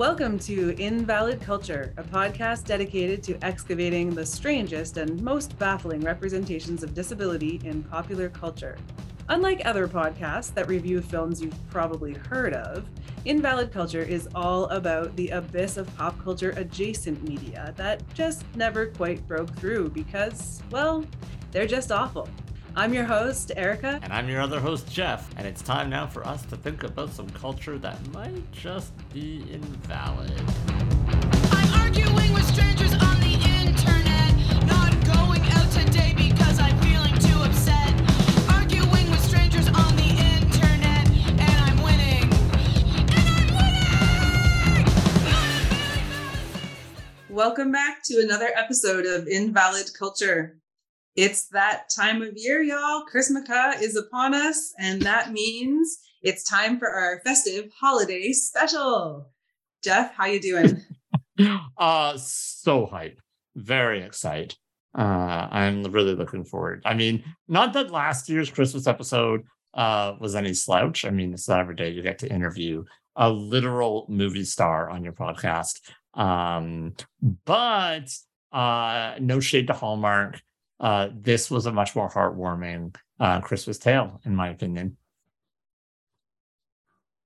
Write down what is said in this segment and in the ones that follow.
Welcome to Invalid Culture, a podcast dedicated to excavating the strangest and most baffling representations of disability in popular culture. Unlike other podcasts that review films you've probably heard of, Invalid Culture is all about the abyss of pop culture adjacent media that just never quite broke through because, well, they're just awful. I'm your host, Erica. And I'm your other host, Jeff. And it's time now for us to think about some culture that might just be invalid. I'm arguing with strangers on the internet, not going out today because I'm feeling too upset. Arguing with strangers on the internet, and I'm winning. And I'm winning! Welcome back to another episode of Invalid Culture. It's that time of year, y'all. Christmas is upon us, and that means it's time for our festive holiday special. Jeff, how you doing? uh so hype. Very excited. Uh I'm really looking forward. I mean, not that last year's Christmas episode uh was any slouch. I mean, it's not every day you get to interview a literal movie star on your podcast. Um, but uh no shade to Hallmark uh, this was a much more heartwarming uh, Christmas tale, in my opinion.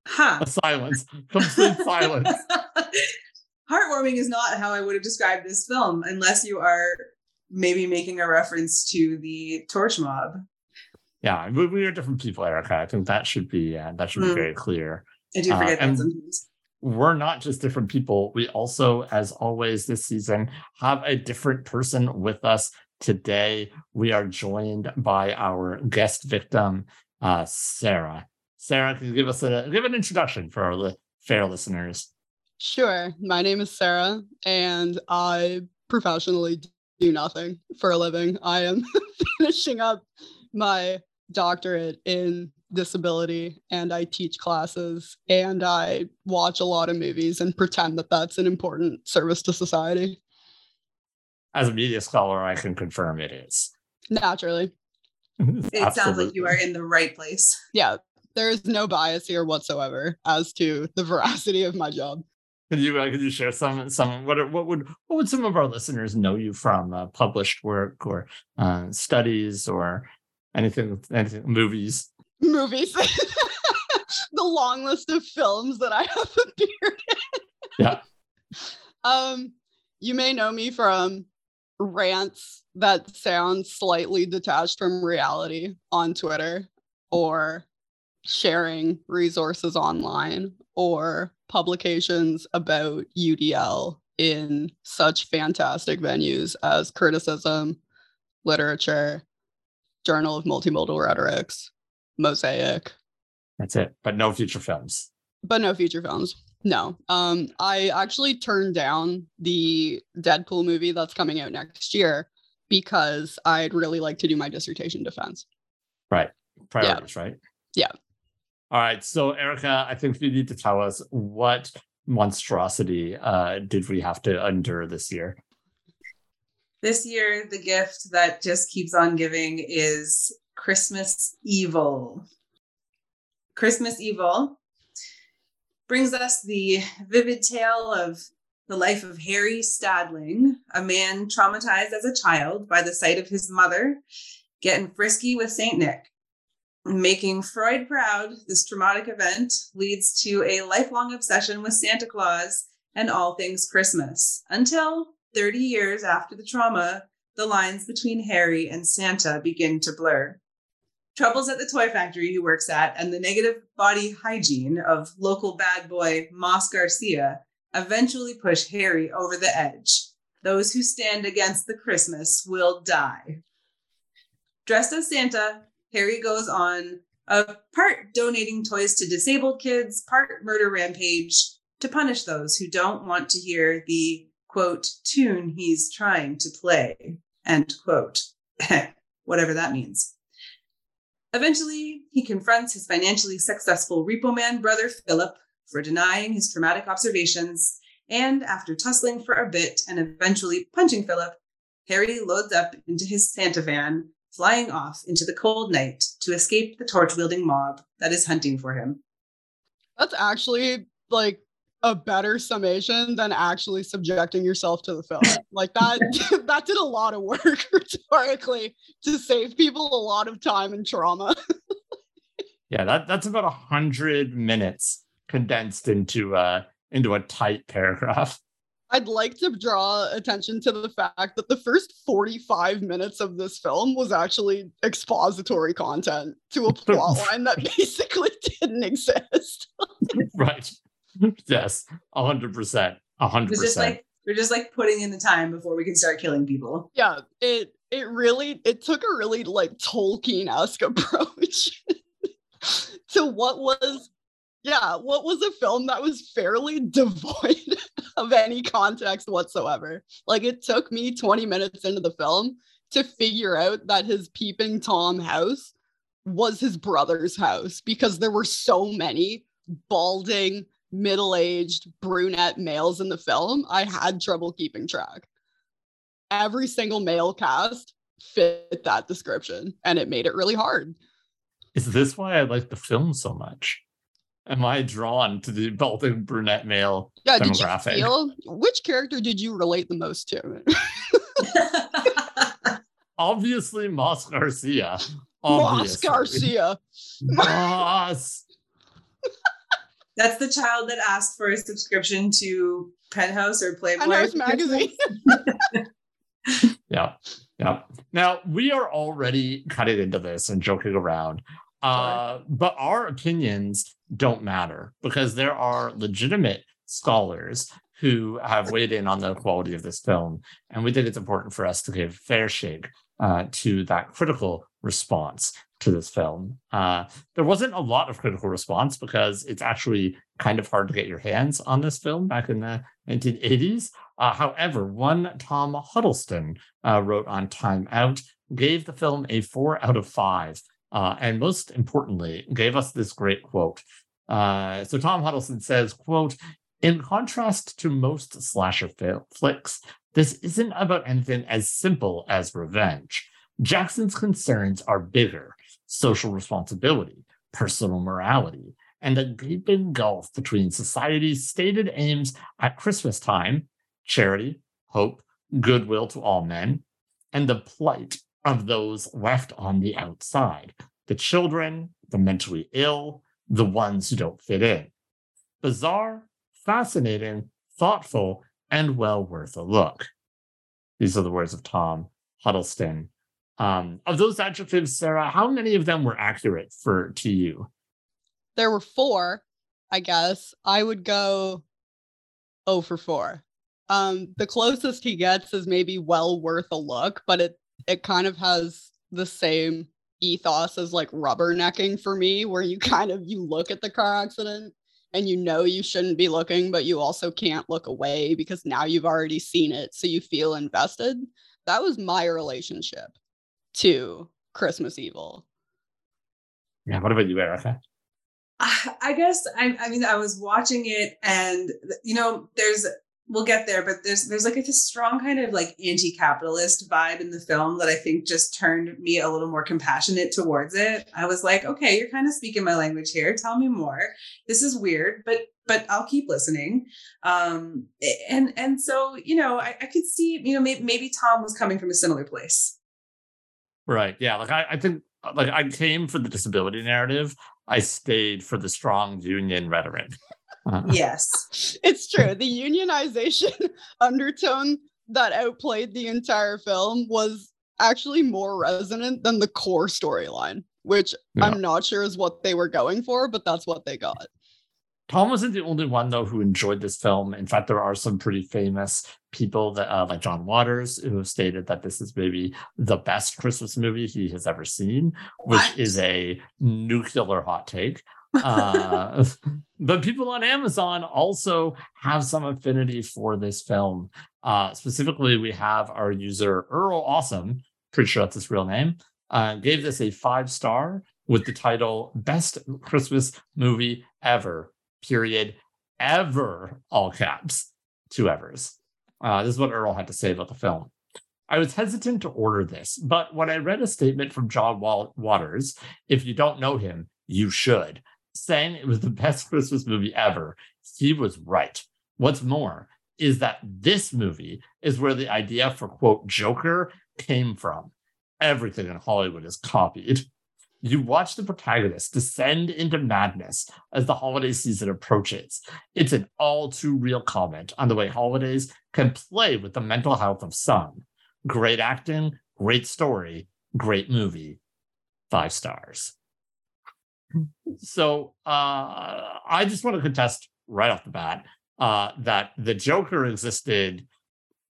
Huh. A silence, complete silence. Heartwarming is not how I would have described this film, unless you are maybe making a reference to the torch mob. Yeah, we, we are different people, Erica. I think that should be uh, that should be mm. very clear. I do forget uh, that sometimes we're not just different people. We also, as always this season, have a different person with us Today, we are joined by our guest victim, uh, Sarah. Sarah, can you give us a give an introduction for our li- fair listeners? Sure. My name is Sarah, and I professionally do nothing for a living. I am finishing up my doctorate in disability, and I teach classes, and I watch a lot of movies and pretend that that's an important service to society as a media scholar, I can confirm it is. Naturally. it sounds like you are in the right place. Yeah. There is no bias here whatsoever as to the veracity of my job. Could you uh, could you share some some what what would what would some of our listeners know you from uh, published work or uh, studies or anything anything movies movies the long list of films that I have appeared in. Yeah. um, you may know me from rants that sound slightly detached from reality on Twitter or sharing resources online or publications about UDL in such fantastic venues as criticism, literature, Journal of Multimodal Rhetorics, Mosaic. That's it, but no future films. But no future films. No. Um, I actually turned down the Deadpool movie that's coming out next year because I'd really like to do my dissertation defense. Right. Priorities, yeah. right? Yeah. All right. So, Erica, I think you need to tell us what monstrosity uh, did we have to endure this year? This year, the gift that just keeps on giving is Christmas Evil. Christmas Evil brings us the vivid tale of the life of Harry Stadling, a man traumatized as a child by the sight of his mother getting frisky with St. Nick. Making Freud proud, this traumatic event leads to a lifelong obsession with Santa Claus and all things Christmas, until 30 years after the trauma, the lines between Harry and Santa begin to blur troubles at the toy factory he works at, and the negative body hygiene of local bad boy Moss Garcia eventually push Harry over the edge. Those who stand against the Christmas will die. Dressed as Santa, Harry goes on a part donating toys to disabled kids, part murder rampage to punish those who don't want to hear the quote tune he's trying to play, end quote. Whatever that means. Eventually, he confronts his financially successful repo man brother Philip for denying his traumatic observations, and after tussling for a bit and eventually punching Philip, Harry loads up into his Santa van, flying off into the cold night to escape the torch wielding mob that is hunting for him. That's actually like a better summation than actually subjecting yourself to the film. Like that that did a lot of work rhetorically to save people a lot of time and trauma. yeah, that that's about a hundred minutes condensed into uh into a tight paragraph. I'd like to draw attention to the fact that the first 45 minutes of this film was actually expository content to a plot line that basically didn't exist. right. Yes, 100%. 100%. It's just like we're just like putting in the time before we can start killing people. Yeah, it it really it took a really like Tolkien-esque approach to what was yeah, what was a film that was fairly devoid of any context whatsoever. Like it took me 20 minutes into the film to figure out that his peeping Tom house was his brother's house because there were so many balding, middle-aged brunette males in the film. I had trouble keeping track. Every single male cast fit that description and it made it really hard. Is this why I like the film so much? am I drawn to the balding brunette male yeah, demographic? Did you feel, which character did you relate the most to? Obviously, Moss Garcia. Moss Garcia. Moss. That's the child that asked for a subscription to Penthouse or Playboy. Penthouse magazine. yeah. Yeah. Now we are already cutting into this and joking around. Uh, but our opinions don't matter because there are legitimate scholars who have weighed in on the quality of this film. And we think it's important for us to give fair shake uh, to that critical response to this film. Uh, there wasn't a lot of critical response because it's actually kind of hard to get your hands on this film back in the 1980s. Uh, however, one Tom Huddleston uh, wrote on Time Out gave the film a four out of five uh, and most importantly, gave us this great quote. Uh, so Tom Huddleston says, quote, in contrast to most slasher flicks, this isn't about anything as simple as revenge. Jackson's concerns are bigger social responsibility, personal morality, and a gaping gulf between society's stated aims at Christmas time charity, hope, goodwill to all men and the plight of those left on the outside the children, the mentally ill, the ones who don't fit in. Bizarre, fascinating, thoughtful, and well worth a look. These are the words of Tom Huddleston. Um, of those adjectives, Sarah, how many of them were accurate for to you? There were four, I guess. I would go oh for 4. Um, the closest he gets is maybe well worth a look, but it it kind of has the same ethos as like rubbernecking for me, where you kind of you look at the car accident and you know you shouldn't be looking, but you also can't look away because now you've already seen it, so you feel invested. That was my relationship to Christmas Evil. Yeah, what about you, Erica? I guess I, I mean I was watching it and you know there's we'll get there but there's there's like a strong kind of like anti-capitalist vibe in the film that i think just turned me a little more compassionate towards it. I was like okay you're kind of speaking my language here. Tell me more. This is weird but but i'll keep listening. Um and and so you know i, I could see you know maybe, maybe tom was coming from a similar place right yeah like I, I think like i came for the disability narrative i stayed for the strong union rhetoric uh-huh. Yes. It's true. The unionization undertone that outplayed the entire film was actually more resonant than the core storyline, which yeah. I'm not sure is what they were going for, but that's what they got. Tom wasn't the only one though who enjoyed this film. In fact, there are some pretty famous people that, uh, like John Waters, who stated that this is maybe the best Christmas movie he has ever seen, which what? is a nuclear hot take. Uh, but people on Amazon also have some affinity for this film. Uh, specifically, we have our user Earl Awesome, pretty sure that's his real name, uh, gave this a five star with the title Best Christmas Movie Ever, period, ever, all caps, two evers. Uh, this is what Earl had to say about the film. I was hesitant to order this, but when I read a statement from John Waters, if you don't know him, you should saying it was the best Christmas movie ever, he was right. What's more is that this movie is where the idea for quote Joker came from. Everything in Hollywood is copied. You watch the protagonist descend into madness as the holiday season approaches. It's an all too real comment on the way holidays can play with the mental health of some. Great acting, great story, great movie. Five stars. So uh, I just want to contest right off the bat uh, that the Joker existed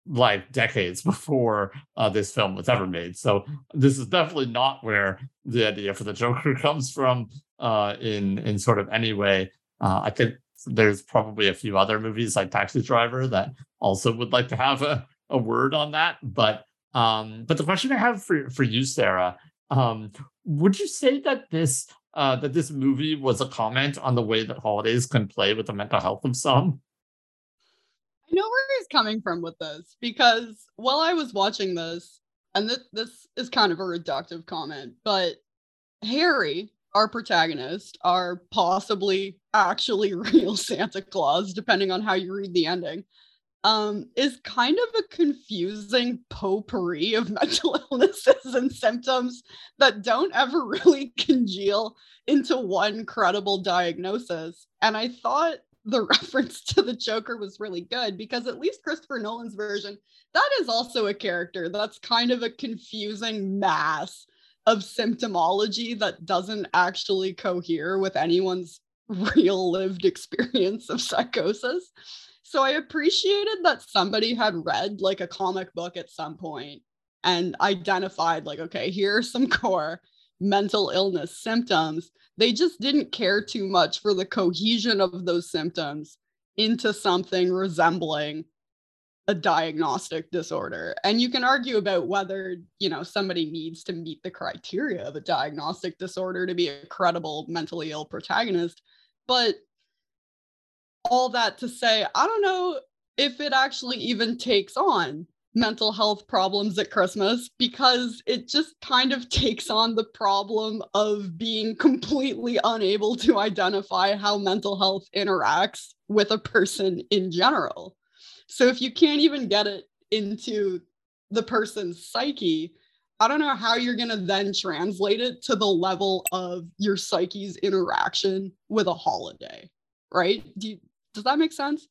like decades before uh, this film was ever made. So this is definitely not where the idea for the Joker comes from uh, in in sort of any way. Uh, I think there's probably a few other movies like Taxi Driver that also would like to have a, a word on that. But um, but the question I have for for you, Sarah, um, would you say that this uh, that this movie was a comment on the way that holidays can play with the mental health of some? Know where he's coming from with this because while I was watching this, and th- this is kind of a reductive comment, but Harry, our protagonist, our possibly actually real Santa Claus, depending on how you read the ending, um, is kind of a confusing potpourri of mental illnesses and symptoms that don't ever really congeal into one credible diagnosis. And I thought the reference to the Joker was really good because at least Christopher Nolan's version, that is also a character that's kind of a confusing mass of symptomology that doesn't actually cohere with anyone's real lived experience of psychosis. So I appreciated that somebody had read like a comic book at some point and identified, like, okay, here are some core mental illness symptoms they just didn't care too much for the cohesion of those symptoms into something resembling a diagnostic disorder. And you can argue about whether, you know, somebody needs to meet the criteria of a diagnostic disorder to be a credible mentally ill protagonist. But all that to say, I don't know if it actually even takes on mental health problems at Christmas because it just kind of takes on the problem of being completely unable to identify how mental health interacts with a person in general. So if you can't even get it into the person's psyche, I don't know how you're going to then translate it to the level of your psyche's interaction with a holiday, right? Do you, does that make sense?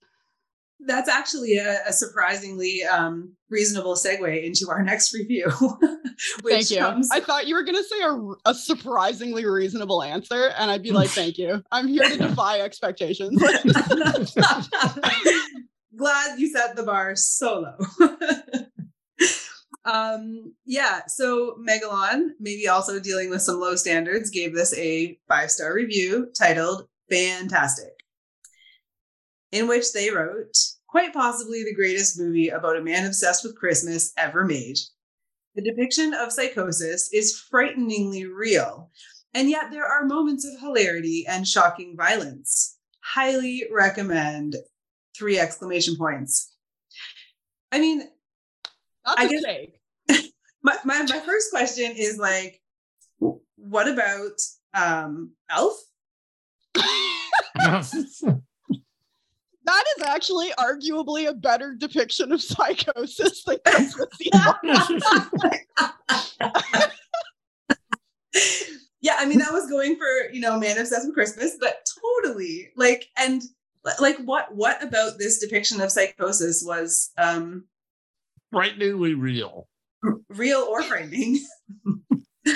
That's actually a, a surprisingly um, reasonable segue into our next review. thank you. Comes... I thought you were going to say a, a, surprisingly reasonable answer, and I'd be like, thank you. I'm here to defy expectations. Glad you set the bar so low. um, yeah, so Megalon, maybe also dealing with some low standards, gave this a five star review titled Fantastic in which they wrote, quite possibly the greatest movie about a man obsessed with Christmas ever made. The depiction of psychosis is frighteningly real, and yet there are moments of hilarity and shocking violence. Highly recommend. Three exclamation points. I mean, That's I guess my, my, my first question is like, what about um Elf? that is actually arguably a better depiction of psychosis than yeah, I mean, I was going for, you know, Man Obsessed with Christmas, but totally like, and like, what, what about this depiction of psychosis was, um, frighteningly real, real or frightening?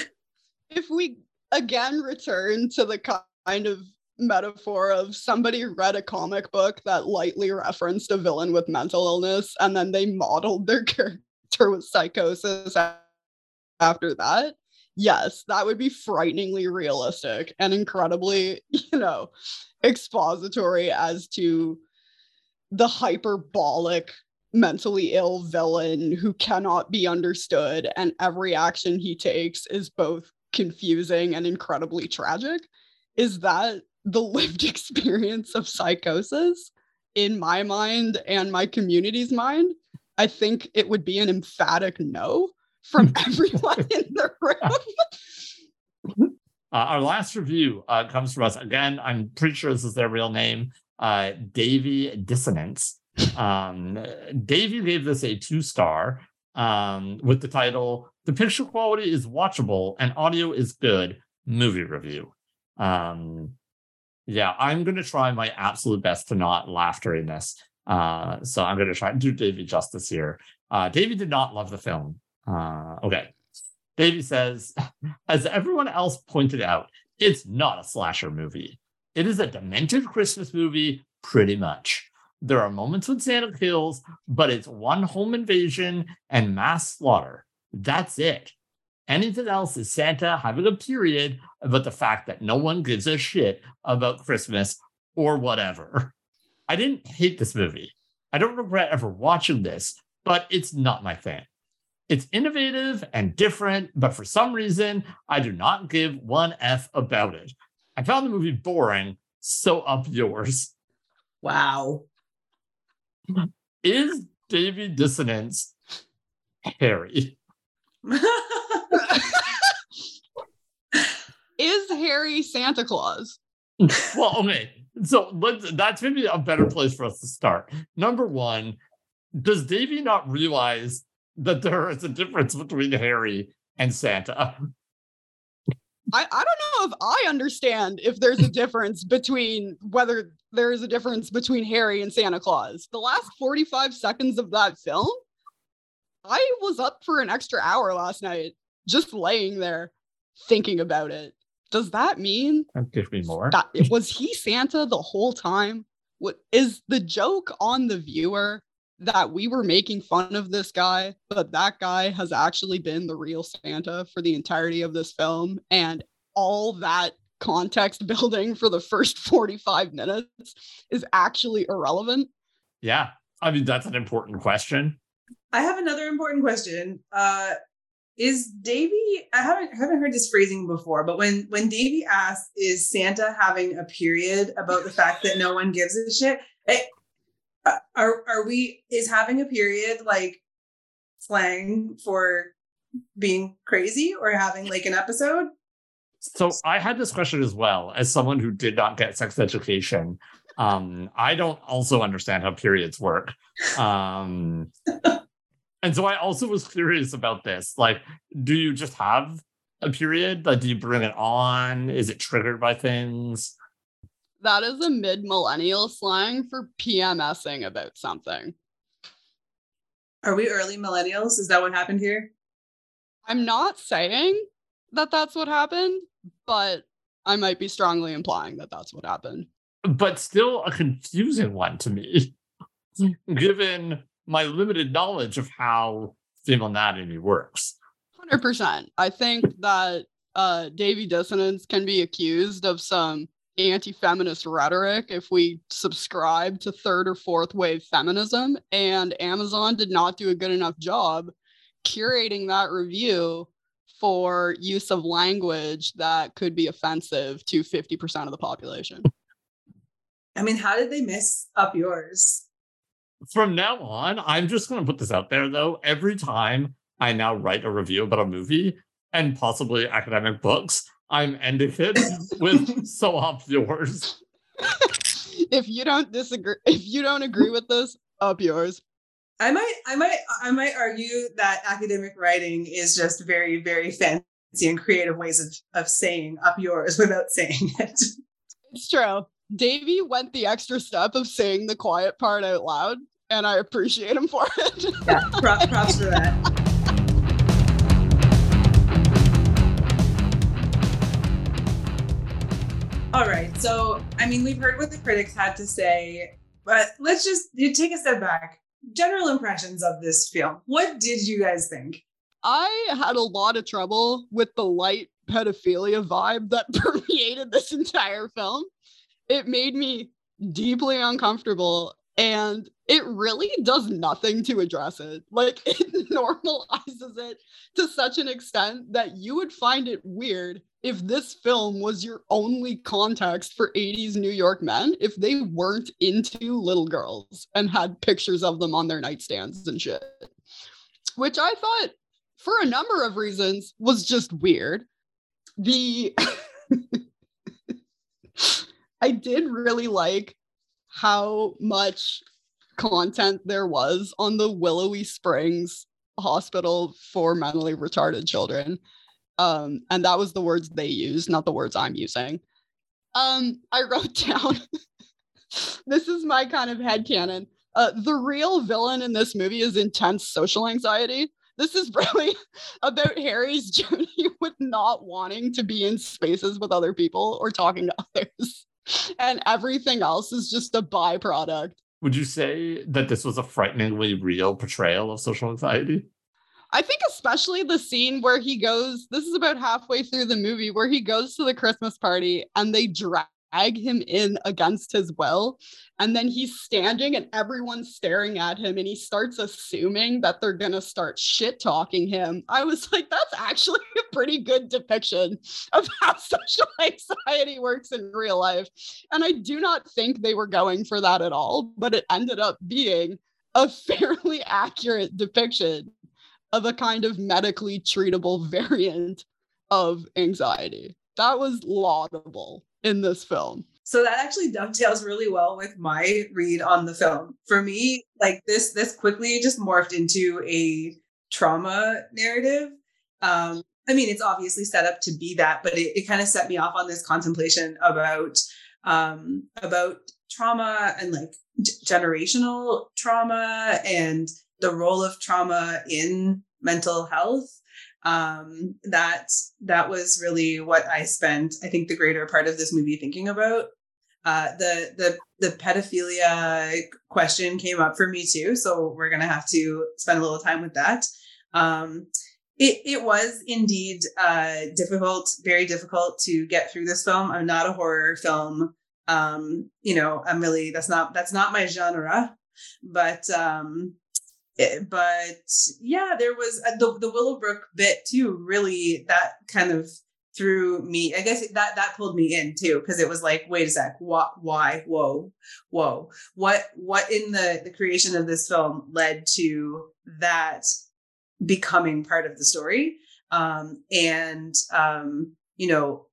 if we again return to the kind of metaphor of somebody read a comic book that lightly referenced a villain with mental illness and then they modeled their character with psychosis after that? Yes that would be frighteningly realistic and incredibly you know expository as to the hyperbolic mentally ill villain who cannot be understood and every action he takes is both confusing and incredibly tragic. Is that the lived experience of psychosis in my mind and my community's mind, I think it would be an emphatic no from everyone in the room. Uh, our last review uh, comes from us again. I'm pretty sure this is their real name, uh, Davy Dissonance. Um, Davy gave this a two star um, with the title "The picture quality is watchable and audio is good." Movie review. Um, yeah, I'm gonna try my absolute best to not laugh during this. Uh, so I'm gonna try and do Davy justice here. Uh, Davy did not love the film. Uh, okay. Davy says, as everyone else pointed out, it's not a slasher movie. It is a demented Christmas movie, pretty much. There are moments when Santa kills, but it's one home invasion and mass slaughter. That's it. Anything else is Santa having a period about the fact that no one gives a shit about Christmas or whatever. I didn't hate this movie. I don't regret ever watching this, but it's not my thing. It's innovative and different, but for some reason, I do not give one F about it. I found the movie boring, so up yours. Wow. Is Davy Dissonance Harry? Is Harry Santa Claus? well, okay. So let's, that's maybe a better place for us to start. Number one, does Davy not realize that there is a difference between Harry and Santa? I, I don't know if I understand if there's a difference between whether there is a difference between Harry and Santa Claus. The last 45 seconds of that film, I was up for an extra hour last night, just laying there thinking about it. Does that mean give me more? That, was he Santa the whole time? What is the joke on the viewer that we were making fun of this guy, but that guy has actually been the real Santa for the entirety of this film, and all that context building for the first 45 minutes is actually irrelevant? Yeah. I mean, that's an important question. I have another important question. Uh, is Davy? I haven't haven't heard this phrasing before, but when when Davy asks, "Is Santa having a period?" about the fact that no one gives a shit, it, uh, are are we? Is having a period like slang for being crazy or having like an episode? So I had this question as well as someone who did not get sex education. Um, I don't also understand how periods work. Um, and so I also was curious about this. Like, do you just have a period? Like, do you bring it on? Is it triggered by things? That is a mid millennial slang for PMSing about something. Are we early millennials? Is that what happened here? I'm not saying that that's what happened, but I might be strongly implying that that's what happened. But still a confusing one to me, given my limited knowledge of how female anatomy works. 100%. I think that uh, Davy Dissonance can be accused of some anti feminist rhetoric if we subscribe to third or fourth wave feminism. And Amazon did not do a good enough job curating that review for use of language that could be offensive to 50% of the population. I mean, how did they miss up yours? From now on, I'm just going to put this out there though. Every time I now write a review about a movie and possibly academic books, I'm ending it with so up yours. if you don't disagree, if you don't agree with this, up yours. I might, I might, I might argue that academic writing is just very, very fancy and creative ways of, of saying up yours without saying it. It's true. Davy went the extra step of saying the quiet part out loud and I appreciate him for it. yeah, props for that. All right. So, I mean, we've heard what the critics had to say, but let's just you take a step back. General impressions of this film. What did you guys think? I had a lot of trouble with the light pedophilia vibe that permeated this entire film. It made me deeply uncomfortable and it really does nothing to address it. Like it normalizes it to such an extent that you would find it weird if this film was your only context for 80s New York men, if they weren't into little girls and had pictures of them on their nightstands and shit. Which I thought, for a number of reasons, was just weird. The I did really like how much content there was on the Willowy Springs Hospital for Mentally Retarded Children. Um, and that was the words they used, not the words I'm using. Um, I wrote down this is my kind of head canon. Uh, the real villain in this movie is intense social anxiety. This is really about Harry's journey with not wanting to be in spaces with other people or talking to others. And everything else is just a byproduct. Would you say that this was a frighteningly real portrayal of social anxiety? I think especially the scene where he goes, this is about halfway through the movie, where he goes to the Christmas party and they drag him in against his will. And then he's standing and everyone's staring at him and he starts assuming that they're going to start shit talking him. I was like, that's actually a pretty good depiction of how social anxiety works in real life. And I do not think they were going for that at all, but it ended up being a fairly accurate depiction of a kind of medically treatable variant of anxiety. That was laudable in this film. So that actually dovetails really well with my read on the film. For me, like this this quickly just morphed into a trauma narrative. Um, I mean, it's obviously set up to be that, but it, it kind of set me off on this contemplation about um, about trauma and like g- generational trauma and the role of trauma in mental health um, that that was really what I spent, I think, the greater part of this movie thinking about. Uh, the the the pedophilia question came up for me too, so we're gonna have to spend a little time with that. Um, it it was indeed uh, difficult, very difficult to get through this film. I'm not a horror film. Um, you know, I'm really that's not that's not my genre, but um, it, eh, but yeah, there was uh, the the Willowbrook bit too. Really, that kind of threw me. I guess that that pulled me in too because it was like, wait a sec, what? Why? Whoa, whoa! What? What in the the creation of this film led to that becoming part of the story? Um, and um, you know,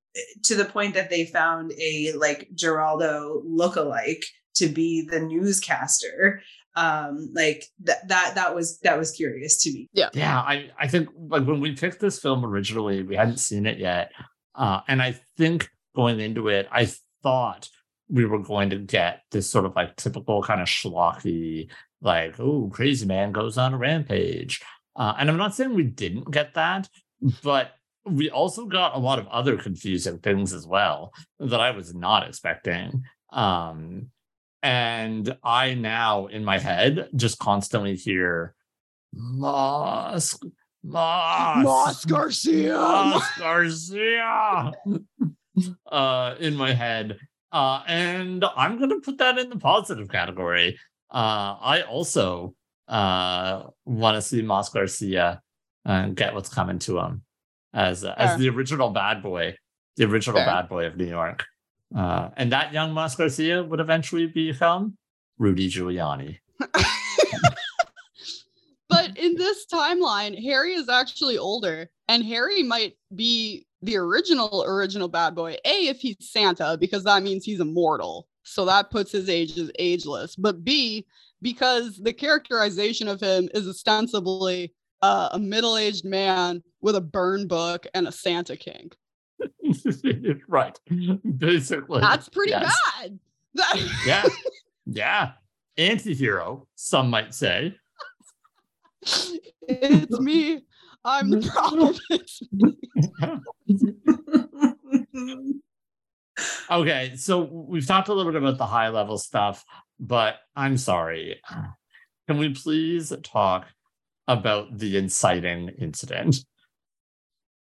to the point that they found a like Geraldo lookalike to be the newscaster um like that that that was that was curious to me. Yeah. Yeah i i think like when we picked this film originally we hadn't seen it yet uh and i think going into it i thought we were going to get this sort of like typical kind of schlocky like oh crazy man goes on a rampage uh and i'm not saying we didn't get that but we also got a lot of other confusing things as well that i was not expecting um and I now in my head just constantly hear Moss, Moss, Moss Garcia, Moss Garcia uh, in my head. Uh, and I'm going to put that in the positive category. Uh, I also uh, want to see Moss Garcia and get what's coming to him as uh, as the original bad boy, the original Fair. bad boy of New York. Uh, and that young Moss Garcia would eventually become Rudy Giuliani. but in this timeline, Harry is actually older, and Harry might be the original original bad boy. A, if he's Santa, because that means he's immortal, so that puts his age as ageless. But B, because the characterization of him is ostensibly uh, a middle-aged man with a burn book and a Santa kink. right. Basically. That's pretty yes. bad. yeah. Yeah. Anti-hero, some might say. It's me. I'm the problem. okay, so we've talked a little bit about the high level stuff, but I'm sorry. Can we please talk about the inciting incident?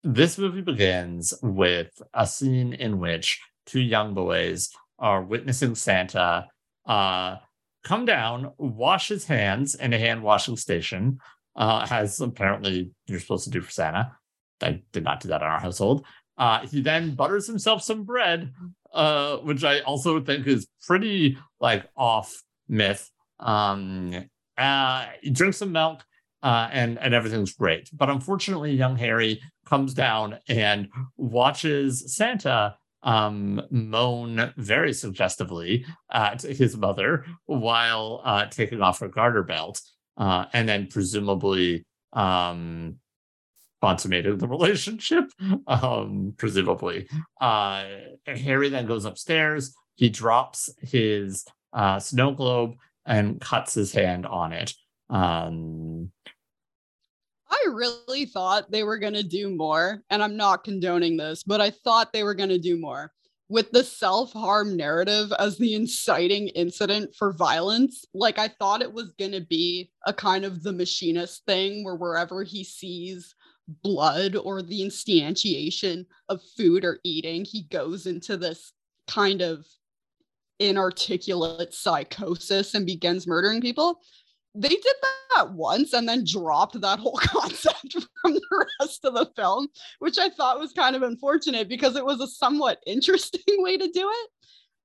This movie begins with a scene in which two young boys are witnessing Santa uh, come down, wash his hands in a hand washing station, uh, as apparently you're supposed to do for Santa. I did not do that in our household. Uh, he then butters himself some bread, uh, which I also think is pretty like off myth. Um, uh, he drinks some milk, uh, and and everything's great. But unfortunately, young Harry comes down and watches Santa um, moan very suggestively at his mother while uh, taking off her garter belt, uh, and then presumably um, consummated the relationship. Um, presumably, uh, Harry then goes upstairs. He drops his uh, snow globe and cuts his hand on it. Um, I really thought they were going to do more, and I'm not condoning this, but I thought they were going to do more. With the self harm narrative as the inciting incident for violence, like I thought it was going to be a kind of the machinist thing where wherever he sees blood or the instantiation of food or eating, he goes into this kind of inarticulate psychosis and begins murdering people they did that once and then dropped that whole concept from the rest of the film, which I thought was kind of unfortunate because it was a somewhat interesting way to do it.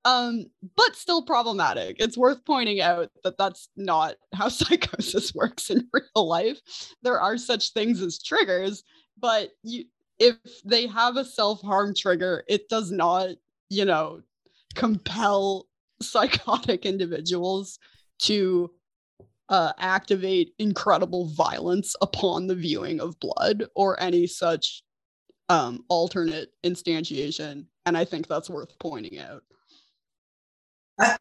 Um, but still problematic. It's worth pointing out that that's not how psychosis works in real life. There are such things as triggers, but you, if they have a self harm trigger, it does not, you know, compel psychotic individuals to uh, activate incredible violence upon the viewing of blood or any such um, alternate instantiation. And I think that's worth pointing out. I,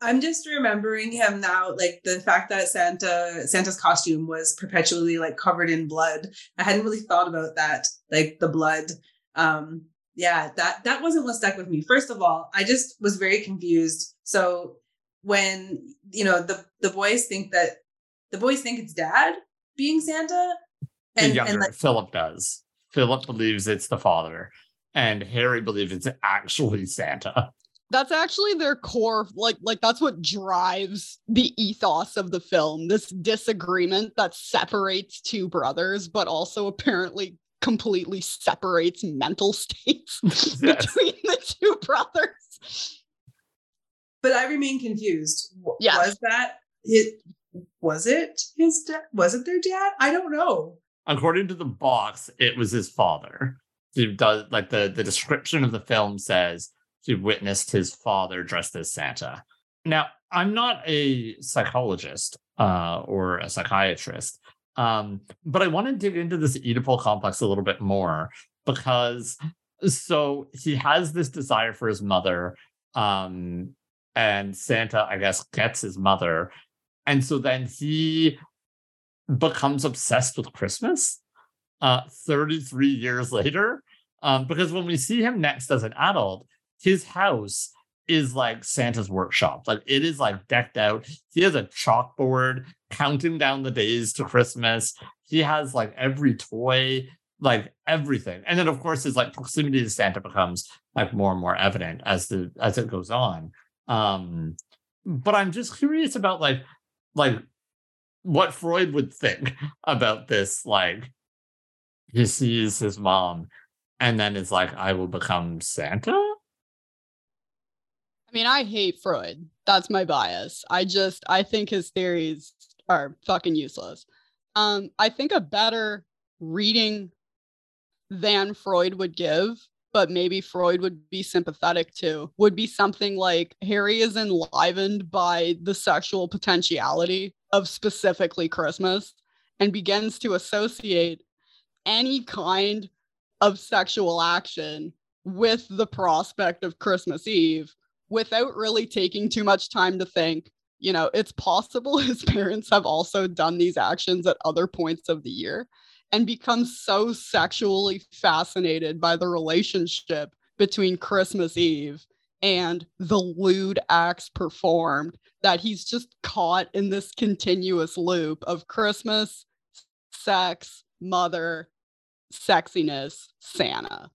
I'm just remembering him now, like the fact that Santa Santa's costume was perpetually like covered in blood. I hadn't really thought about that, like the blood. Um, yeah, that that wasn't what stuck with me. First of all, I just was very confused. So when you know the the boys think that the boys think it's dad being Santa, and, the younger and like, Philip does. Philip believes it's the father, and Harry believes it's actually Santa. That's actually their core, like like that's what drives the ethos of the film. This disagreement that separates two brothers, but also apparently completely separates mental states yes. between the two brothers but I remain confused. Yeah. Was that it? Was it his dad? Was it their dad? I don't know. According to the box, it was his father. He does like the the description of the film says he witnessed his father dressed as Santa. Now, I'm not a psychologist uh, or a psychiatrist, um, but I want to dig into this Oedipal complex a little bit more because so he has this desire for his mother um, and Santa, I guess, gets his mother. And so then he becomes obsessed with Christmas uh, 33 years later. Um, because when we see him next as an adult, his house is like Santa's workshop. Like it is like decked out. He has a chalkboard counting down the days to Christmas. He has like every toy, like everything. And then of course his like proximity to Santa becomes like more and more evident as the as it goes on. Um, but I'm just curious about like like what Freud would think about this. Like he sees his mom and then is like, I will become Santa. I mean, I hate Freud. That's my bias. I just I think his theories are fucking useless. Um, I think a better reading than Freud would give but maybe Freud would be sympathetic to, would be something like Harry is enlivened by the sexual potentiality of specifically Christmas and begins to associate any kind of sexual action with the prospect of Christmas Eve without really taking too much time to think. You know, it's possible his parents have also done these actions at other points of the year and becomes so sexually fascinated by the relationship between Christmas Eve and the lewd acts performed that he's just caught in this continuous loop of Christmas, sex, mother, sexiness, Santa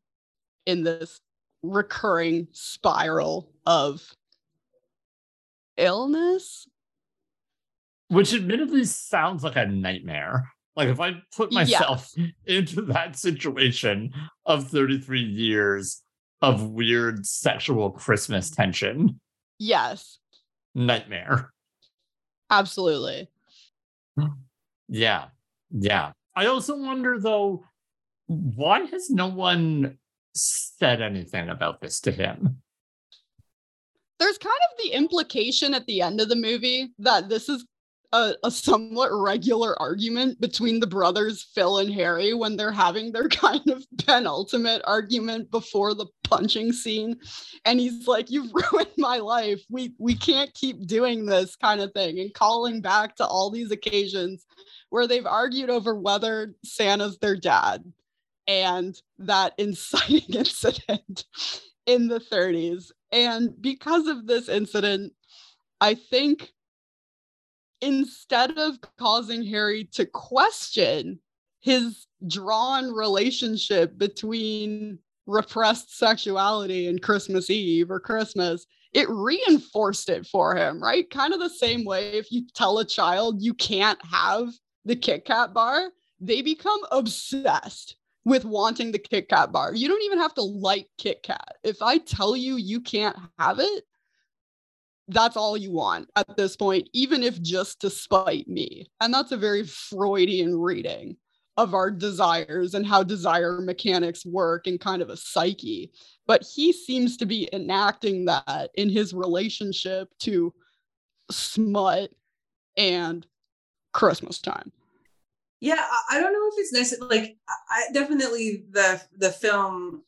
in this recurring spiral of illness. Which admittedly sounds like a nightmare. Like if I put myself yes. into that situation of 33 years of weird sexual Christmas tension. Yes. Nightmare. Absolutely. Yeah. Yeah. I also wonder though, why has no one said anything about this to him? There's kind of the implication at the end of the movie that this is a, a, somewhat regular argument between the brothers Phil and Harry when they're having their kind of penultimate argument before the punching scene. And he's like you've ruined my life. We we can't keep doing this kind of thing and calling back to all these occasions where they've argued over whether Santa's their dad and that inciting incident in the 30s and because of this incident I think instead of causing Harry to question his drawn relationship between repressed sexuality and Christmas Eve or Christmas, it reinforced it for him, right? Kind of the same way if you tell a child you can't have the Kit Kat bar, they become obsessed with wanting the Kit Kat bar. You don't even have to like Kit Kat. If I tell you you can't have it, that's all you want at this point, even if just to spite me. And that's a very Freudian reading of our desires and how desire mechanics work and kind of a psyche. But he seems to be enacting that in his relationship to smut and Christmas time. Yeah, I don't know if it's necessary. Like, I definitely the the film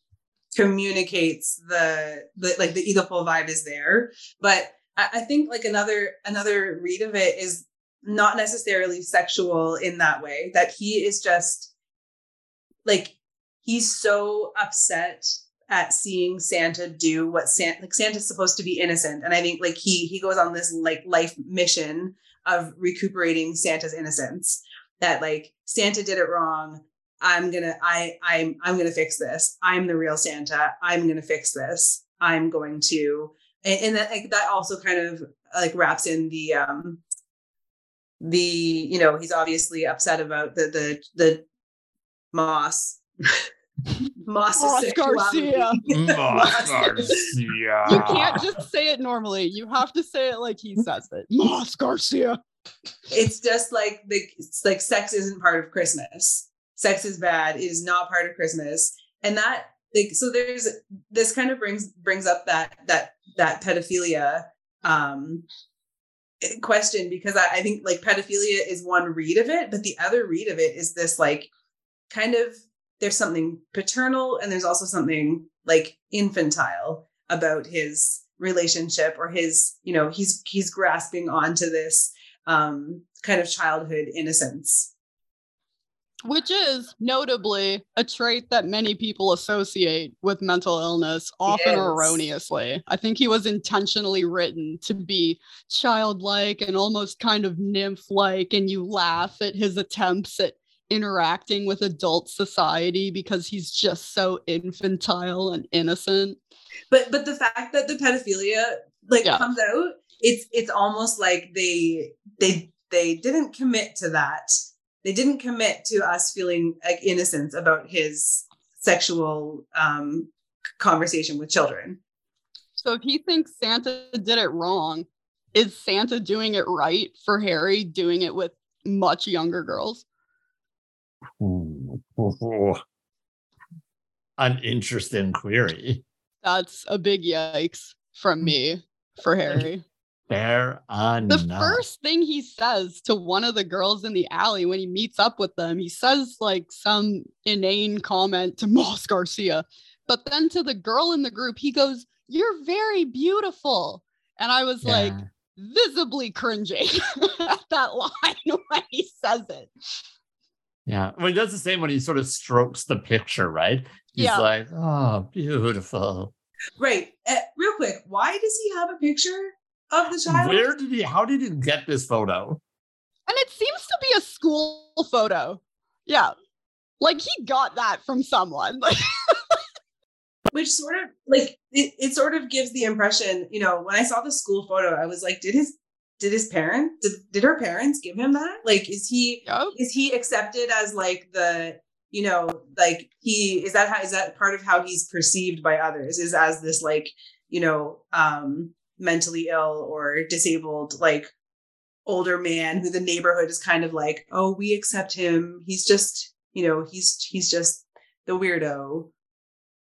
communicates the the like the Oedipal vibe is there, but I think like another another read of it is not necessarily sexual in that way. That he is just like he's so upset at seeing Santa do what Santa like Santa's supposed to be innocent. And I think like he he goes on this like life mission of recuperating Santa's innocence. That like Santa did it wrong. I'm gonna I I'm I'm gonna fix this. I'm the real Santa. I'm gonna fix this. I'm going to and, and that like, that also kind of like wraps in the um the you know he's obviously upset about the the the moss Moss, Moss Garcia. Moss Garcia. You can't just say it normally. You have to say it like he says it. Moss Garcia. It's just like the it's like sex isn't part of Christmas. Sex is bad. It is not part of Christmas. And that like so there's this kind of brings brings up that that that pedophilia um question because I, I think like pedophilia is one read of it but the other read of it is this like kind of there's something paternal and there's also something like infantile about his relationship or his you know he's he's grasping onto this um kind of childhood innocence which is notably a trait that many people associate with mental illness, often erroneously. I think he was intentionally written to be childlike and almost kind of nymph like, and you laugh at his attempts at interacting with adult society because he's just so infantile and innocent. But but the fact that the pedophilia like yeah. comes out, it's it's almost like they they they didn't commit to that they didn't commit to us feeling like innocence about his sexual um, conversation with children. So if he thinks Santa did it wrong, is Santa doing it right for Harry doing it with much younger girls? An interesting query. That's a big yikes from me for Harry. Fair enough. The first thing he says to one of the girls in the alley when he meets up with them, he says like some inane comment to Moss Garcia. But then to the girl in the group, he goes, You're very beautiful. And I was yeah. like, visibly cringing at that line when he says it. Yeah. Well, he does the same when he sort of strokes the picture, right? He's yeah. like, Oh, beautiful. Right. Uh, real quick, why does he have a picture of the child. Where did he? How did he get this photo? And it seems to be a school photo. Yeah, like he got that from someone. Which sort of like it, it sort of gives the impression, you know, when I saw the school photo, I was like, did his did his parents did, did her parents give him that? Like, is he yep. is he accepted as like the you know like he is that how is that part of how he's perceived by others is as this like you know um mentally ill or disabled like older man who the neighborhood is kind of like, oh, we accept him. He's just, you know, he's he's just the weirdo.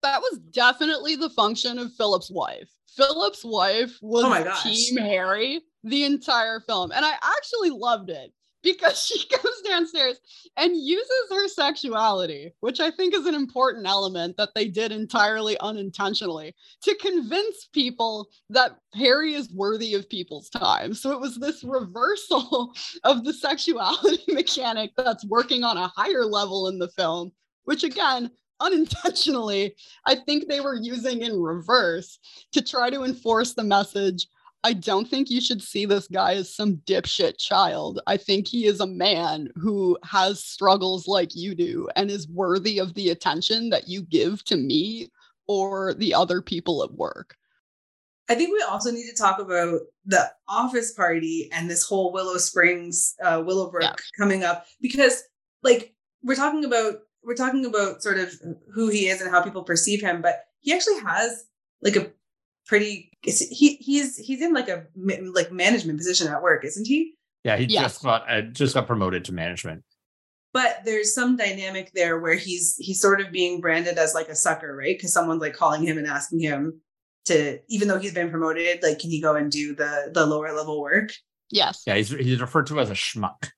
That was definitely the function of Philip's wife. Philip's wife oh was Oh. Team Harry the entire film. And I actually loved it because she goes downstairs and uses her sexuality, which I think is an important element that they did entirely unintentionally, to convince people that Harry is worthy of people's time. So it was this reversal of the sexuality mechanic that's working on a higher level in the film, which again, unintentionally, I think they were using in reverse to try to enforce the message I don't think you should see this guy as some dipshit child. I think he is a man who has struggles like you do and is worthy of the attention that you give to me or the other people at work. I think we also need to talk about the office party and this whole Willow Springs, uh, Willowbrook Yeah. coming up because, like, we're talking about we're talking about sort of who he is and how people perceive him, but he actually has like a pretty he he's he's in like a like management position at work, isn't he? Yeah, he Yes. just got uh, just got promoted to management. But there's some dynamic there where he's he's sort of being branded as like a sucker, right? Because someone's like calling him and asking him to, even though he's been promoted, like, can he go and do the the lower level work? Yes. Yeah, he's he's referred to as a schmuck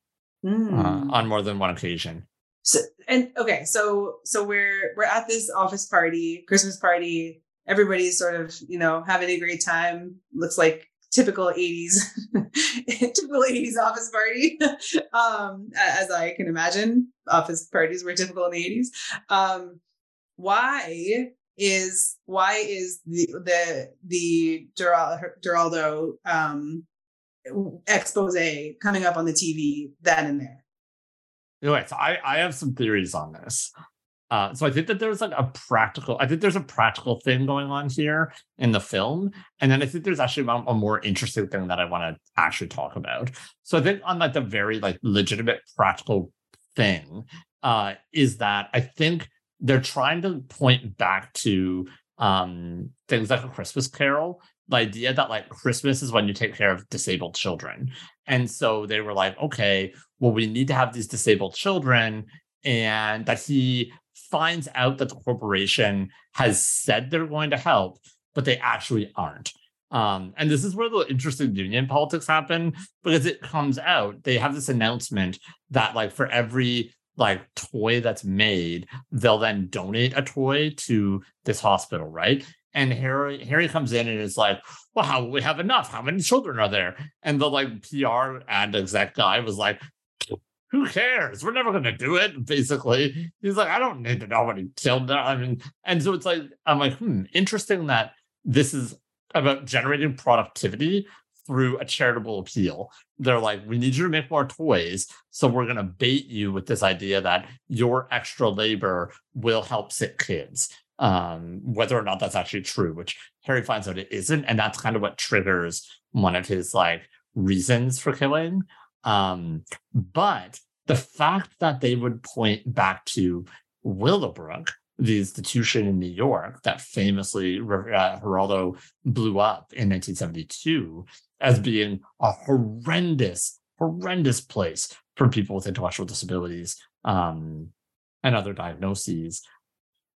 Hmm. uh, on more than one occasion. so and okay so so we're we're at this office party christmas party everybody's sort of you know having a great time. Looks like typical 80s typical 80s office party. Um as i can imagine office parties were typical in the 80s um why is why is the the the Geraldo um expose coming up on the tv then and there? Anyway, so I, I have some theories on this. Uh, so I think that there's like a practical, I think there's a practical thing going on here in the film. And then I think there's actually a, a more interesting thing that I want to actually talk about. So I think on like the very like legitimate practical thing uh, is that I think they're trying to point back to um, things like a Christmas Carol, the idea that like Christmas is when you take care of disabled children. And so they were like, okay, well, we need to have these disabled children, and that he finds out that the corporation has said they're going to help, but they actually aren't. Um, and this is where the interesting union politics happen because it comes out they have this announcement that like for every like toy that's made, they'll then donate a toy to this hospital, right? And Harry Harry comes in and is like, "Well, how we have enough? How many children are there?" And the like PR and exec guy was like, "Who cares? We're never gonna do it." Basically, he's like, "I don't need to know how many children." I mean, and so it's like I'm like, hmm, interesting that this is about generating productivity through a charitable appeal. They're like, we need you to make more toys. So we're going to bait you with this idea that your extra labor will help sick kids. Um, whether or not that's actually true, which Harry finds out it isn't. And that's kind of what triggers one of his like reasons for killing. Um, but the fact that they would point back to Willowbrook, the institution in New York that famously uh, Geraldo blew up in 1972 as being a horrendous, horrendous place for people with intellectual disabilities um, and other diagnoses.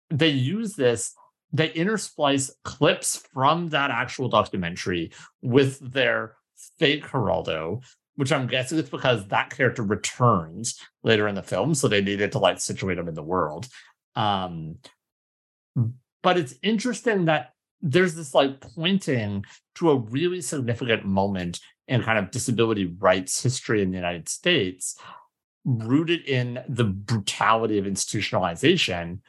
They use this, they intersplice clips from that actual documentary with their fake Geraldo, which I'm guessing it's because that character returns later in the film. So they needed to like situate him in the world. Um, but it's interesting that there's this like pointing to a really significant moment in kind of disability rights history in the United States, rooted in the brutality of institutionalization,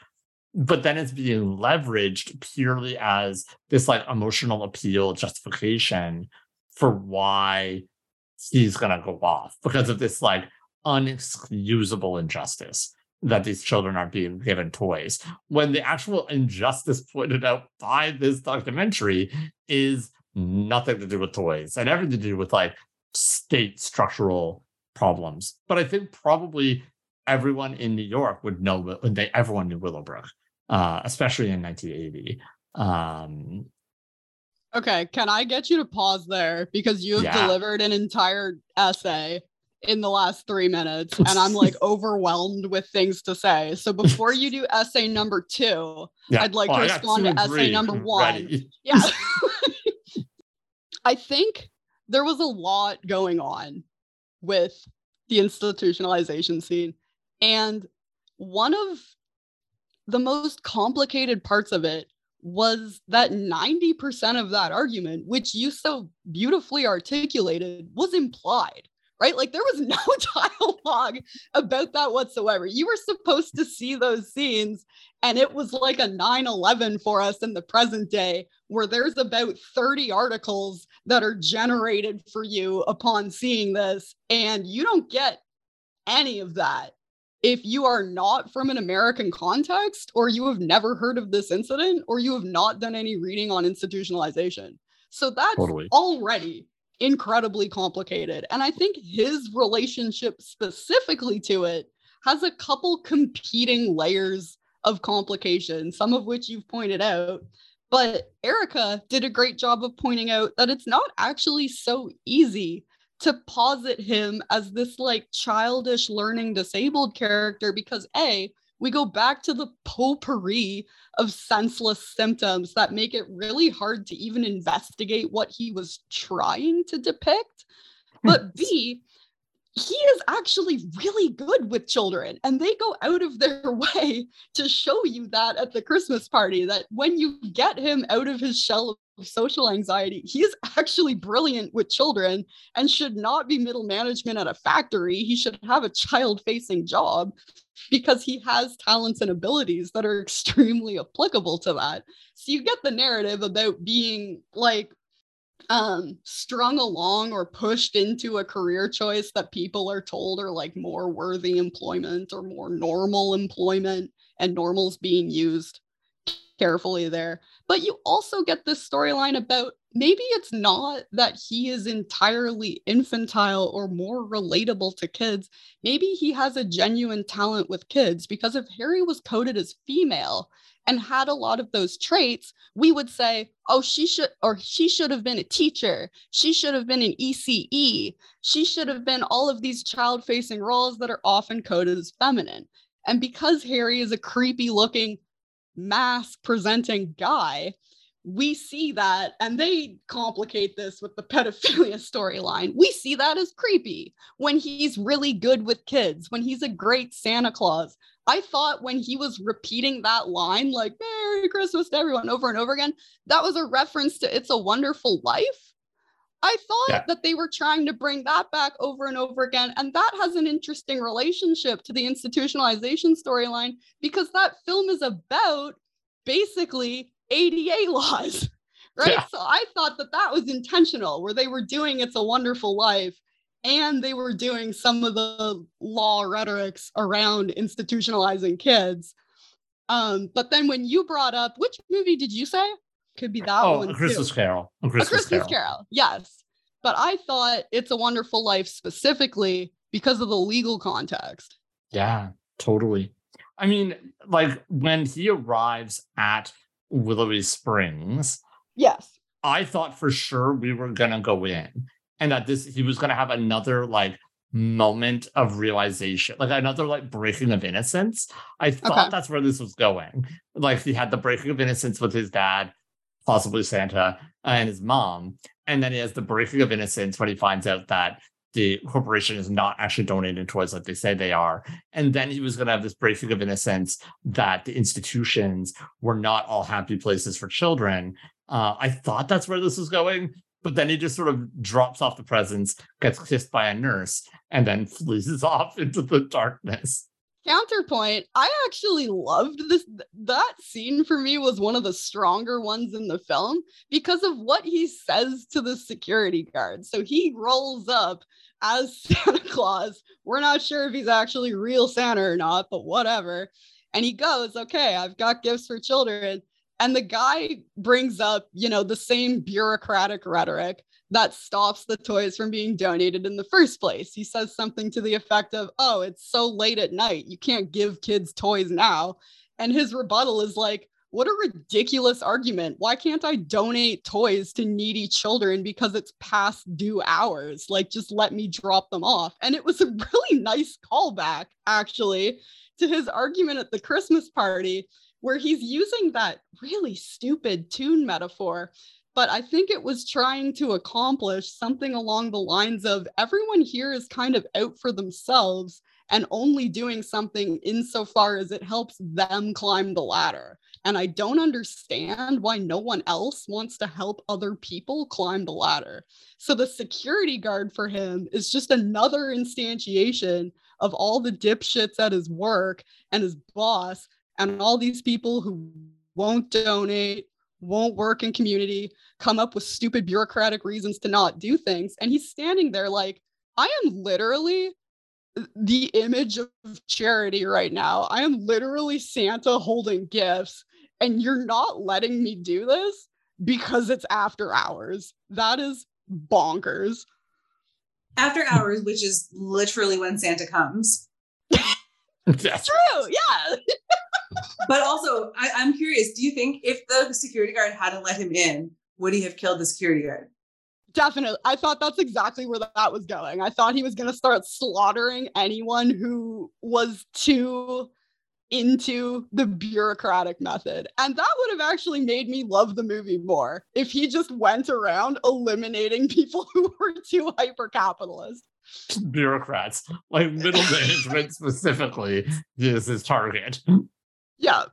but then it's being leveraged purely as this like emotional appeal justification for why he's gonna go off because of this like unexcusable injustice that these children are being given toys when the actual injustice pointed out by this documentary is nothing to do with toys and everything to do with like state structural problems. But i think probably everyone in new york would know when they everyone knew willowbrook uh, especially in 1980 um, Okay, can I get you to pause there because you have Yeah. delivered an entire essay in the last three minutes and I'm like overwhelmed with things to say. So before you do essay number two, Yeah. I'd like Oh, to respond to essay number one. ready. yeah. I think there was a lot going on with the institutionalization scene. And one of the most complicated parts of it was that 90% of that argument, which you so beautifully articulated, was implied, right? Like there was no dialogue about that whatsoever. You were supposed to see those scenes, and it was like a 9 11 for us in the present day, where there's about 30 articles that are generated for you upon seeing this, and you don't get any of that if you are not from an American context, or you have never heard of this incident, or you have not done any reading on institutionalization. So that's Totally. already incredibly complicated. And I think his relationship specifically to it has a couple competing layers of complication, some of which you've pointed out. But Erica did a great job of pointing out that it's not actually so easy to posit him as this like childish learning disabled character because a we go back to the potpourri of senseless symptoms that make it really hard to even investigate what he was trying to depict. But b he is actually really good with children and they go out of their way to show you that at the christmas party that when you get him out of his shell social anxiety. He is actually brilliant with children and should not be middle management at a factory. He should have a child facing job because he has talents and abilities that are extremely applicable to that. So you get the narrative about being like um strung along or pushed into a career choice that people are told are like more worthy employment or more normal employment and normals being used carefully there but you also get this storyline about maybe it's not that he is entirely infantile or more relatable to kids maybe he has a genuine talent with kids because if harry was coded as female and had a lot of those traits, we would say, oh, she should, or she should have been a teacher. She should have been an ECE. She should have been all of these child facing roles that are often coded as feminine. And because Harry is a creepy looking mask presenting guy, we see that, and they complicate this with the pedophilia storyline. We see that as creepy when he's really good with kids, when he's a great Santa Claus. I thought when he was repeating that line, like Merry Christmas to everyone over and over again, that was a reference to It's a Wonderful Life. I thought Yeah. that they were trying to bring that back over and over again. And that has an interesting relationship to the institutionalization storyline because that film is about basically ADA laws, right? Yeah. So I thought that that was intentional, where they were doing It's a Wonderful Life and they were doing some of the law rhetorics around institutionalizing kids. Um, but then when you brought up which movie did you say? Could be that Oh, one. a too. Christmas Carol. A A Christmas, Christmas Carol. Carol. Yes. But I thought It's a Wonderful Life specifically because of the legal context. Yeah, totally. I mean, like when he arrives at Willowy Springs, Yes. I thought for sure we were gonna go in and that this he was gonna have another like moment of realization, like another like breaking of innocence. I thought Okay. that's where this was going. Like he had the breaking of innocence with his dad, possibly Santa, and his mom, and then he has the breaking of innocence when he finds out that the corporation is not actually donating toys like they say they are. And then he was going to have this breaking of innocence that the institutions were not all happy places for children. Uh, I thought that's where this was going, but then he just sort of drops off the presents, gets kissed by a nurse, and then flees off into the darkness. Counterpoint, I actually loved this. That scene for me was one of the stronger ones in the film because of what he says to the security guard. So he rolls up as Santa Claus. We're not sure if he's actually real Santa or not, but whatever. And he goes, Okay, I've got gifts for children. And the guy brings up, you know, the same bureaucratic rhetoric that stops the toys from being donated in the first place. He says something to the effect of, Oh, it's so late at night. You can't give kids toys now. And his rebuttal is like, what a ridiculous argument. Why can't I donate toys to needy children because it's past due hours? Like, just let me drop them off. And it was a really nice callback, actually, to his argument at the Christmas party, where he's using that really stupid tune metaphor. But I think it was trying to accomplish something along the lines of everyone here is kind of out for themselves and only doing something insofar as it helps them climb the ladder. And I don't understand why no one else wants to help other people climb the ladder. So the security guard for him is just another instantiation of all the dipshits at his work and his boss and all these people who won't donate, won't work in community, come up with stupid bureaucratic reasons to not do things. And he's standing there like, I am literally the image of charity right now. I am literally Santa holding gifts and you're not letting me do this because it's after hours. That is bonkers. After hours, which is literally when Santa comes. That's true. Yeah. but also, I, I'm curious do you think if the security guard hadn't let him in, would he have killed the security guard? Definitely. I thought that's exactly where that was going. I thought he was going to start slaughtering anyone who was too into the bureaucratic method. And that would have actually made me love the movie more if he just went around eliminating people who were too hyper capitalist. Bureaucrats, like middle management specifically, is his target. Yeah.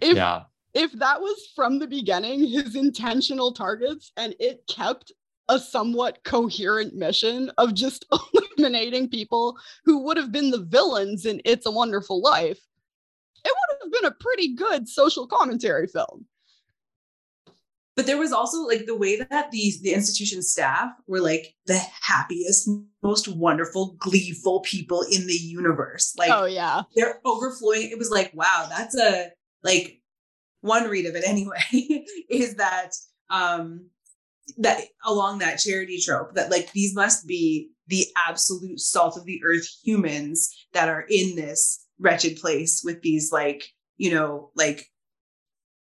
If, yeah. If that was from the beginning his intentional targets and it kept a somewhat coherent mission of just eliminating people who would have been the villains in It's a Wonderful Life, it would have been a pretty good social commentary film. But there was also like the way that these the institution staff were like the happiest, most wonderful, gleeful people in the universe. Like, oh yeah, they're overflowing. It was like, wow, that's a like one read of it anyway. is that um that along that charity trope that like these must be the absolute salt of the earth humans that are in this wretched place with these like you know like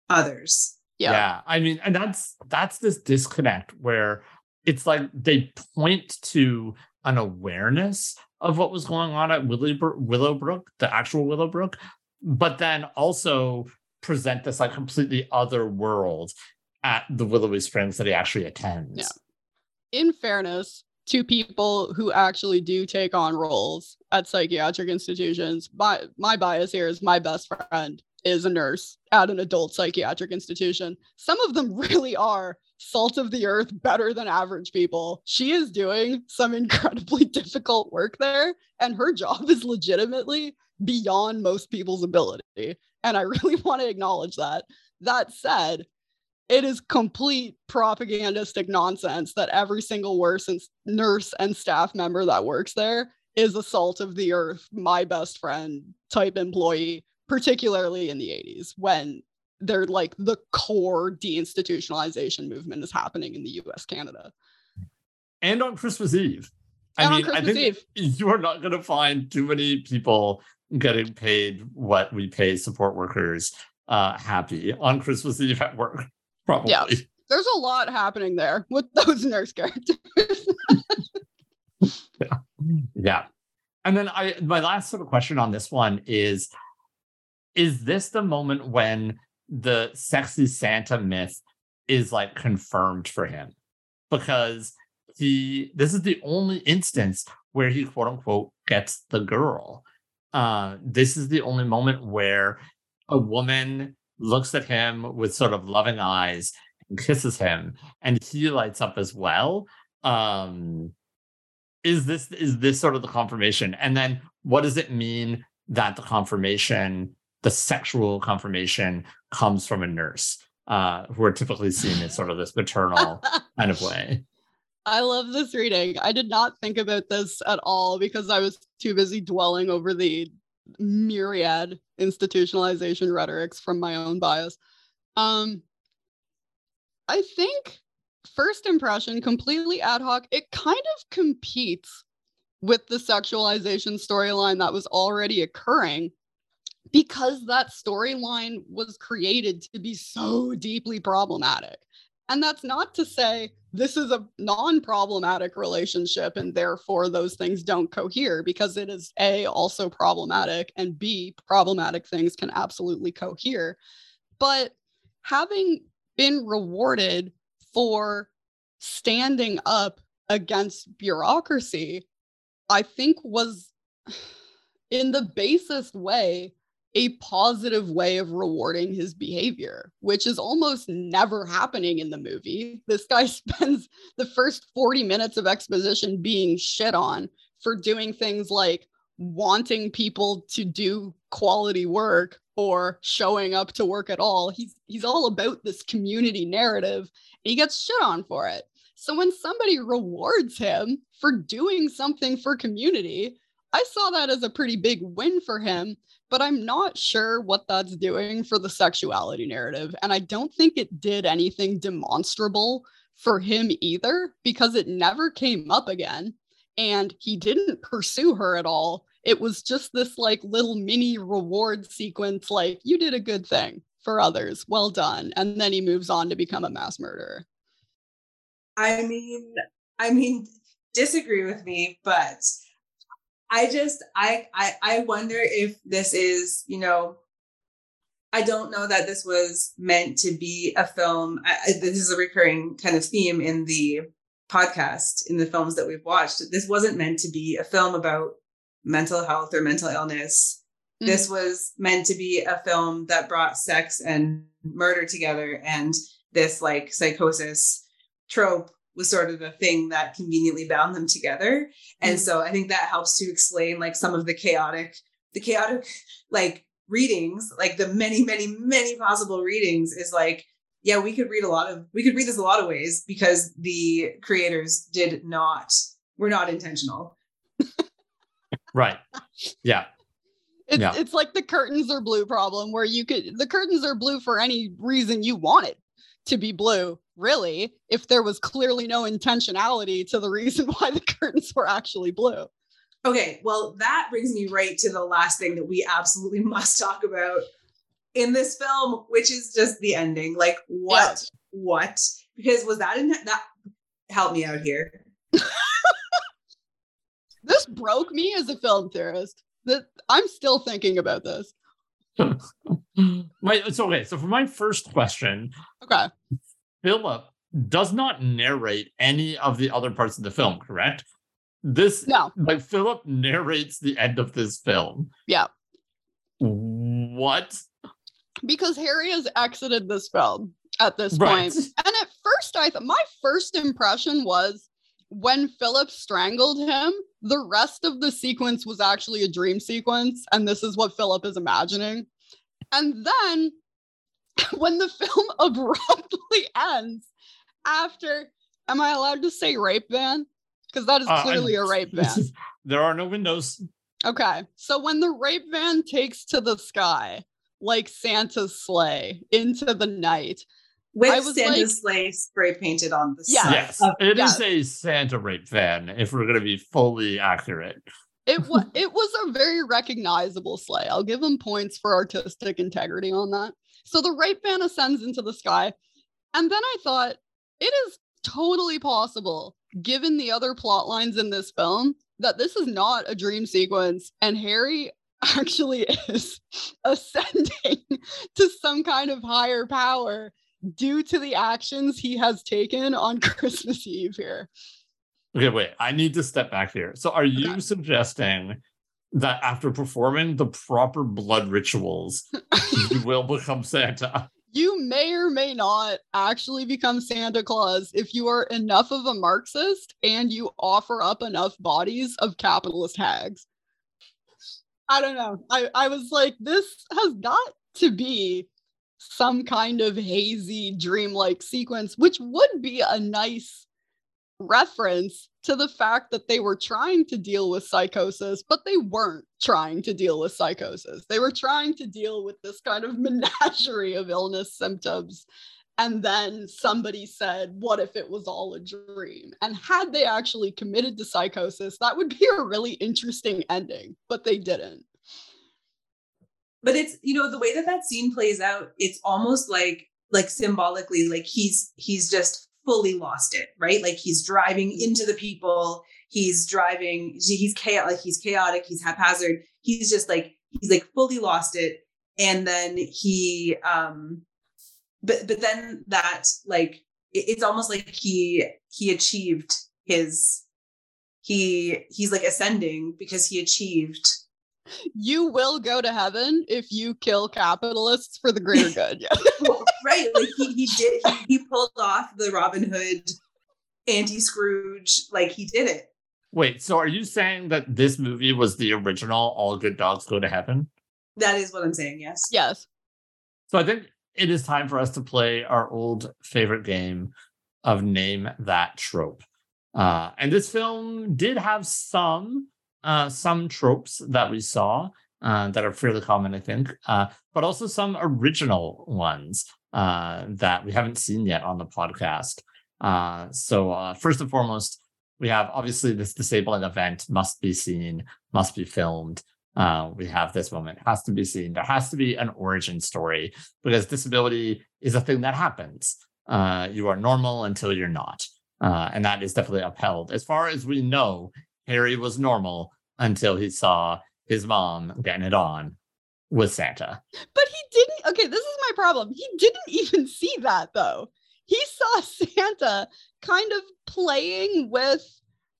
others yeah. yeah i mean and that's that's this disconnect where it's like they point to an awareness of what was going on at willowbrook the actual willowbrook but then also present this like completely other world at the willowy springs that he actually attends yeah in fairness to people who actually do take on roles at psychiatric institutions. My my bias here is my best friend is a nurse at an adult psychiatric institution. Some of them really are salt of the earth, better than average people. She is doing some incredibly difficult work there, and her job is legitimately beyond most people's ability. And I really want to acknowledge that. That said, it is complete propagandistic nonsense that every single nurse and staff member that works there is a salt of the earth, my best friend type employee, particularly in the 80s when they're like the core deinstitutionalization movement is happening in the US, Canada. And on Christmas Eve. I mean, I think Eve. you are not going to find too many people getting paid what we pay support workers uh, happy on Christmas Eve at work. Probably. Yeah. There's a lot happening there with those nurse characters. yeah. yeah. And then I my last sort of question on this one is is this the moment when the sexy Santa myth is like confirmed for him? Because he this is the only instance where he quote unquote gets the girl. Uh, this is the only moment where a woman looks at him with sort of loving eyes and kisses him and he lights up as well um is this is this sort of the confirmation and then what does it mean that the confirmation the sexual confirmation comes from a nurse uh who are typically seen in sort of this maternal kind of way I love this reading. I did not think about this at all because I was too busy dwelling over the myriad institutionalization rhetorics from my own bias. Um, I think first impression, completely ad hoc, it kind of competes with the sexualization storyline that was already occurring because that storyline was created to be so deeply problematic. And that's not to say this is a non problematic relationship and therefore those things don't cohere because it is A, also problematic, and B, problematic things can absolutely cohere. But having been rewarded for standing up against bureaucracy, I think was in the basest way a positive way of rewarding his behavior, which is almost never happening in the movie. This guy spends the first 40 minutes of exposition being shit on for doing things like wanting people to do quality work or showing up to work at all. He's he's all about this community narrative. And he gets shit on for it. So when somebody rewards him for doing something for community, I saw that as a pretty big win for him but I'm not sure what that's doing for the sexuality narrative. And I don't think it did anything demonstrable for him either, because it never came up again. And he didn't pursue her at all. It was just this like little mini reward sequence, like, you did a good thing for others. Well done. And then he moves on to become a mass murderer. I mean, I mean, disagree with me, but I just I I I wonder if this is, you know, I don't know that this was meant to be a film. I, this is a recurring kind of theme in the podcast in the films that we've watched. This wasn't meant to be a film about mental health or mental illness. Mm-hmm. This was meant to be a film that brought sex and murder together and this like psychosis trope was sort of the thing that conveniently bound them together. And mm. so I think that helps to explain like some of the chaotic, the chaotic like readings, like the many, many, many possible readings is like, yeah, we could read a lot of, we could read this a lot of ways because the creators did not, were not intentional. right. Yeah. It's, yeah. it's like the curtains are blue problem where you could the curtains are blue for any reason you want it to be blue really, if there was clearly no intentionality to the reason why the curtains were actually blue. Okay, well, that brings me right to the last thing that we absolutely must talk about in this film, which is just the ending. Like, what? Yeah. What? Because was that in that? Help me out here. this broke me as a film theorist. That I'm still thinking about this. my it's okay. So for my first question, okay, Philip does not narrate any of the other parts of the film, correct? This no, like Philip narrates the end of this film. Yeah. What? Because Harry has exited this film at this right. point. And at first, I thought my first impression was when Philip strangled him, the rest of the sequence was actually a dream sequence. And this is what Philip is imagining. And then when the film abruptly ends after am I allowed to say rape van? Because that is uh, clearly uh, a rape van. there are no windows. Okay. So when the rape van takes to the sky, like Santa's sleigh into the night. With Santa's like, sleigh spray painted on the yes, side. Yes, it yes. is a Santa rape van, if we're gonna be fully accurate. It was it was a very recognizable sleigh. I'll give him points for artistic integrity on that. So the right van ascends into the sky. And then I thought, it is totally possible, given the other plot lines in this film, that this is not a dream sequence and Harry actually is ascending to some kind of higher power due to the actions he has taken on Christmas Eve here. Okay, wait, I need to step back here. So, are you okay. suggesting that after performing the proper blood rituals, you will become Santa. You may or may not actually become Santa Claus if you are enough of a Marxist and you offer up enough bodies of capitalist hags. I don't know. I, I was like, this has got to be some kind of hazy dreamlike sequence, which would be a nice reference to the fact that they were trying to deal with psychosis, but they weren't trying to deal with psychosis. They were trying to deal with this kind of menagerie of illness symptoms. And then somebody said, What if it was all a dream? And had they actually committed to psychosis, that would be a really interesting ending, but they didn't. but it's you know the way that that scene plays out it's almost like like symbolically like he's he's just fully lost it right? Like he's driving into the people. He's driving he's chaotic like he's chaotic he's haphazard. He's just like he's like fully lost it. And then he um but but then that like it, it's almost like he he achieved his he he's like ascending because he achieved you will go to heaven if you kill capitalists for the greater good. Yeah. right. Like he, he did, he, he pulled off the Robin Hood anti Scrooge. Like he did it. Wait, so are you saying that this movie was the original All Good Dogs Go to Heaven? That is what I'm saying, yes. Yes. So I think it is time for us to play our old favorite game of Name That Trope. Uh, and this film did have some uh, some tropes that we saw uh, that are fairly common, I think, uh, but also some original ones uh, that we haven't seen yet on the podcast. Uh, so, uh, first and foremost, we have obviously this disabling event must be seen, must be filmed. we have this moment has to be seen. There has to be an origin story because disability is a thing that happens. you are normal until you're not. and that is definitely upheld. As far as we know, Harry was normal until he saw his mom getting it on with Santa. But he didn't. Okay, this is my problem. He didn't even see that though. He saw Santa kind of playing with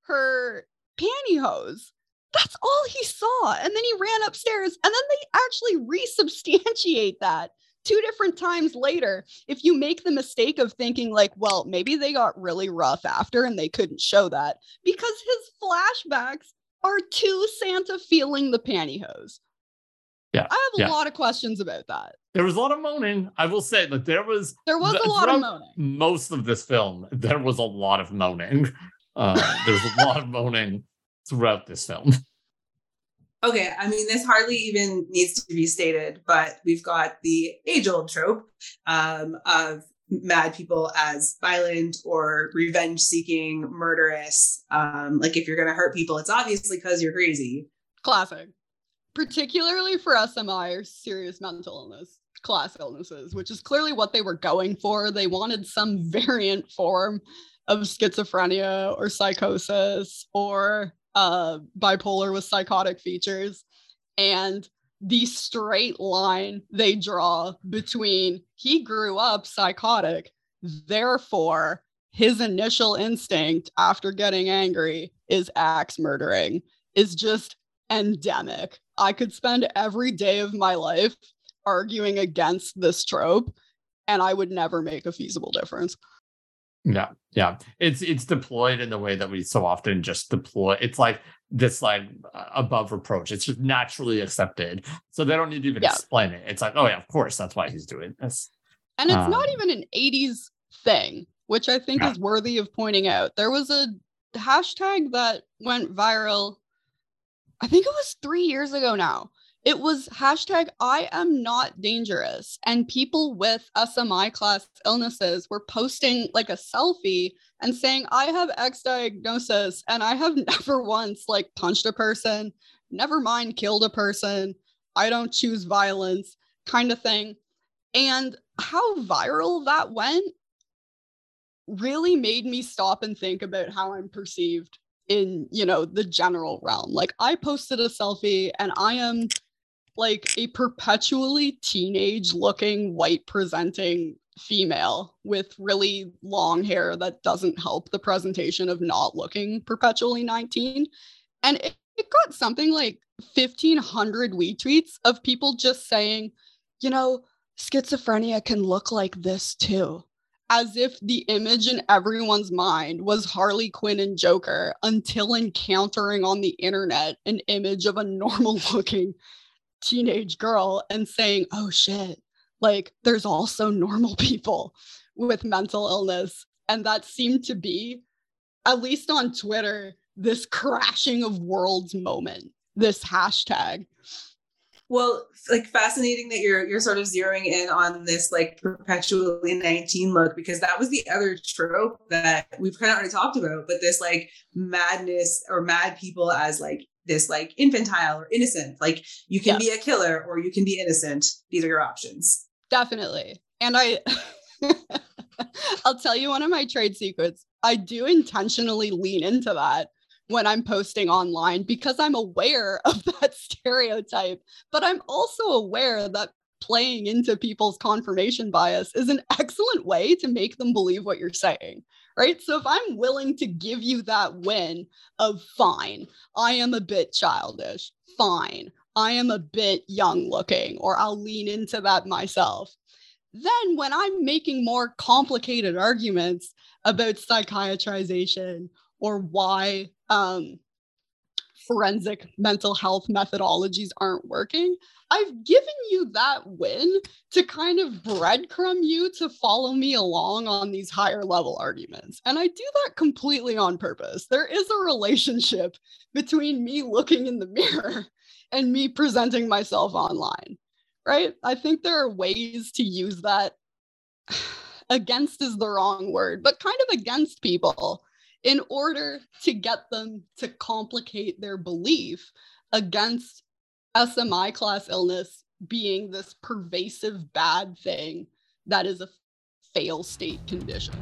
her pantyhose. That's all he saw. And then he ran upstairs, and then they actually resubstantiate that two different times later if you make the mistake of thinking like well maybe they got really rough after and they couldn't show that because his flashbacks are to santa feeling the pantyhose yeah i have a yeah. lot of questions about that there was a lot of moaning i will say that there was there was a lot of moaning most of this film there was a lot of moaning uh there's a lot of moaning throughout this film Okay, I mean, this hardly even needs to be stated, but we've got the age old trope um, of mad people as violent or revenge seeking, murderous. Um, like, if you're going to hurt people, it's obviously because you're crazy. Classic. Particularly for SMI or serious mental illness, class illnesses, which is clearly what they were going for. They wanted some variant form of schizophrenia or psychosis or uh, bipolar with psychotic features. And the straight line they draw between he grew up psychotic, therefore, his initial instinct after getting angry is axe murdering is just endemic. I could spend every day of my life arguing against this trope, and I would never make a feasible difference. Yeah, yeah. It's it's deployed in the way that we so often just deploy. It's like this like above reproach. It's just naturally accepted. So they don't need to even yeah. explain it. It's like, oh yeah, of course, that's why he's doing this. And it's um, not even an 80s thing, which I think yeah. is worthy of pointing out. There was a hashtag that went viral. I think it was three years ago now it was hashtag I am not dangerous. And people with SMI class illnesses were posting like a selfie and saying, I have X diagnosis and I have never once like punched a person, never mind killed a person. I don't choose violence kind of thing. And how viral that went really made me stop and think about how I'm perceived in, you know, the general realm. Like I posted a selfie and I am like a perpetually teenage looking white presenting female with really long hair that doesn't help the presentation of not looking perpetually 19 and it, it got something like 1500 retweets of people just saying you know schizophrenia can look like this too as if the image in everyone's mind was Harley Quinn and Joker until encountering on the internet an image of a normal looking teenage girl and saying, oh shit, like there's also normal people with mental illness. And that seemed to be, at least on Twitter, this crashing of worlds moment, this hashtag. Well, like fascinating that you're you're sort of zeroing in on this like perpetually 19 look because that was the other trope that we've kind of already talked about, but this like madness or mad people as like this like infantile or innocent. Like you can be a killer or you can be innocent. These are your options. Definitely. And I I'll tell you one of my trade secrets. I do intentionally lean into that when I'm posting online because I'm aware of that stereotype, but I'm also aware that playing into people's confirmation bias is an excellent way to make them believe what you're saying. Right. So if I'm willing to give you that win of fine, I am a bit childish, fine, I am a bit young looking, or I'll lean into that myself. Then, when I'm making more complicated arguments about psychiatrization or why um, forensic mental health methodologies aren't working, I've given you that win to kind of breadcrumb you to follow me along on these higher level arguments. And I do that completely on purpose. There is a relationship between me looking in the mirror and me presenting myself online, right? I think there are ways to use that. Against is the wrong word, but kind of against people in order to get them to complicate their belief against SMI class illness being this pervasive bad thing that is a fail state condition.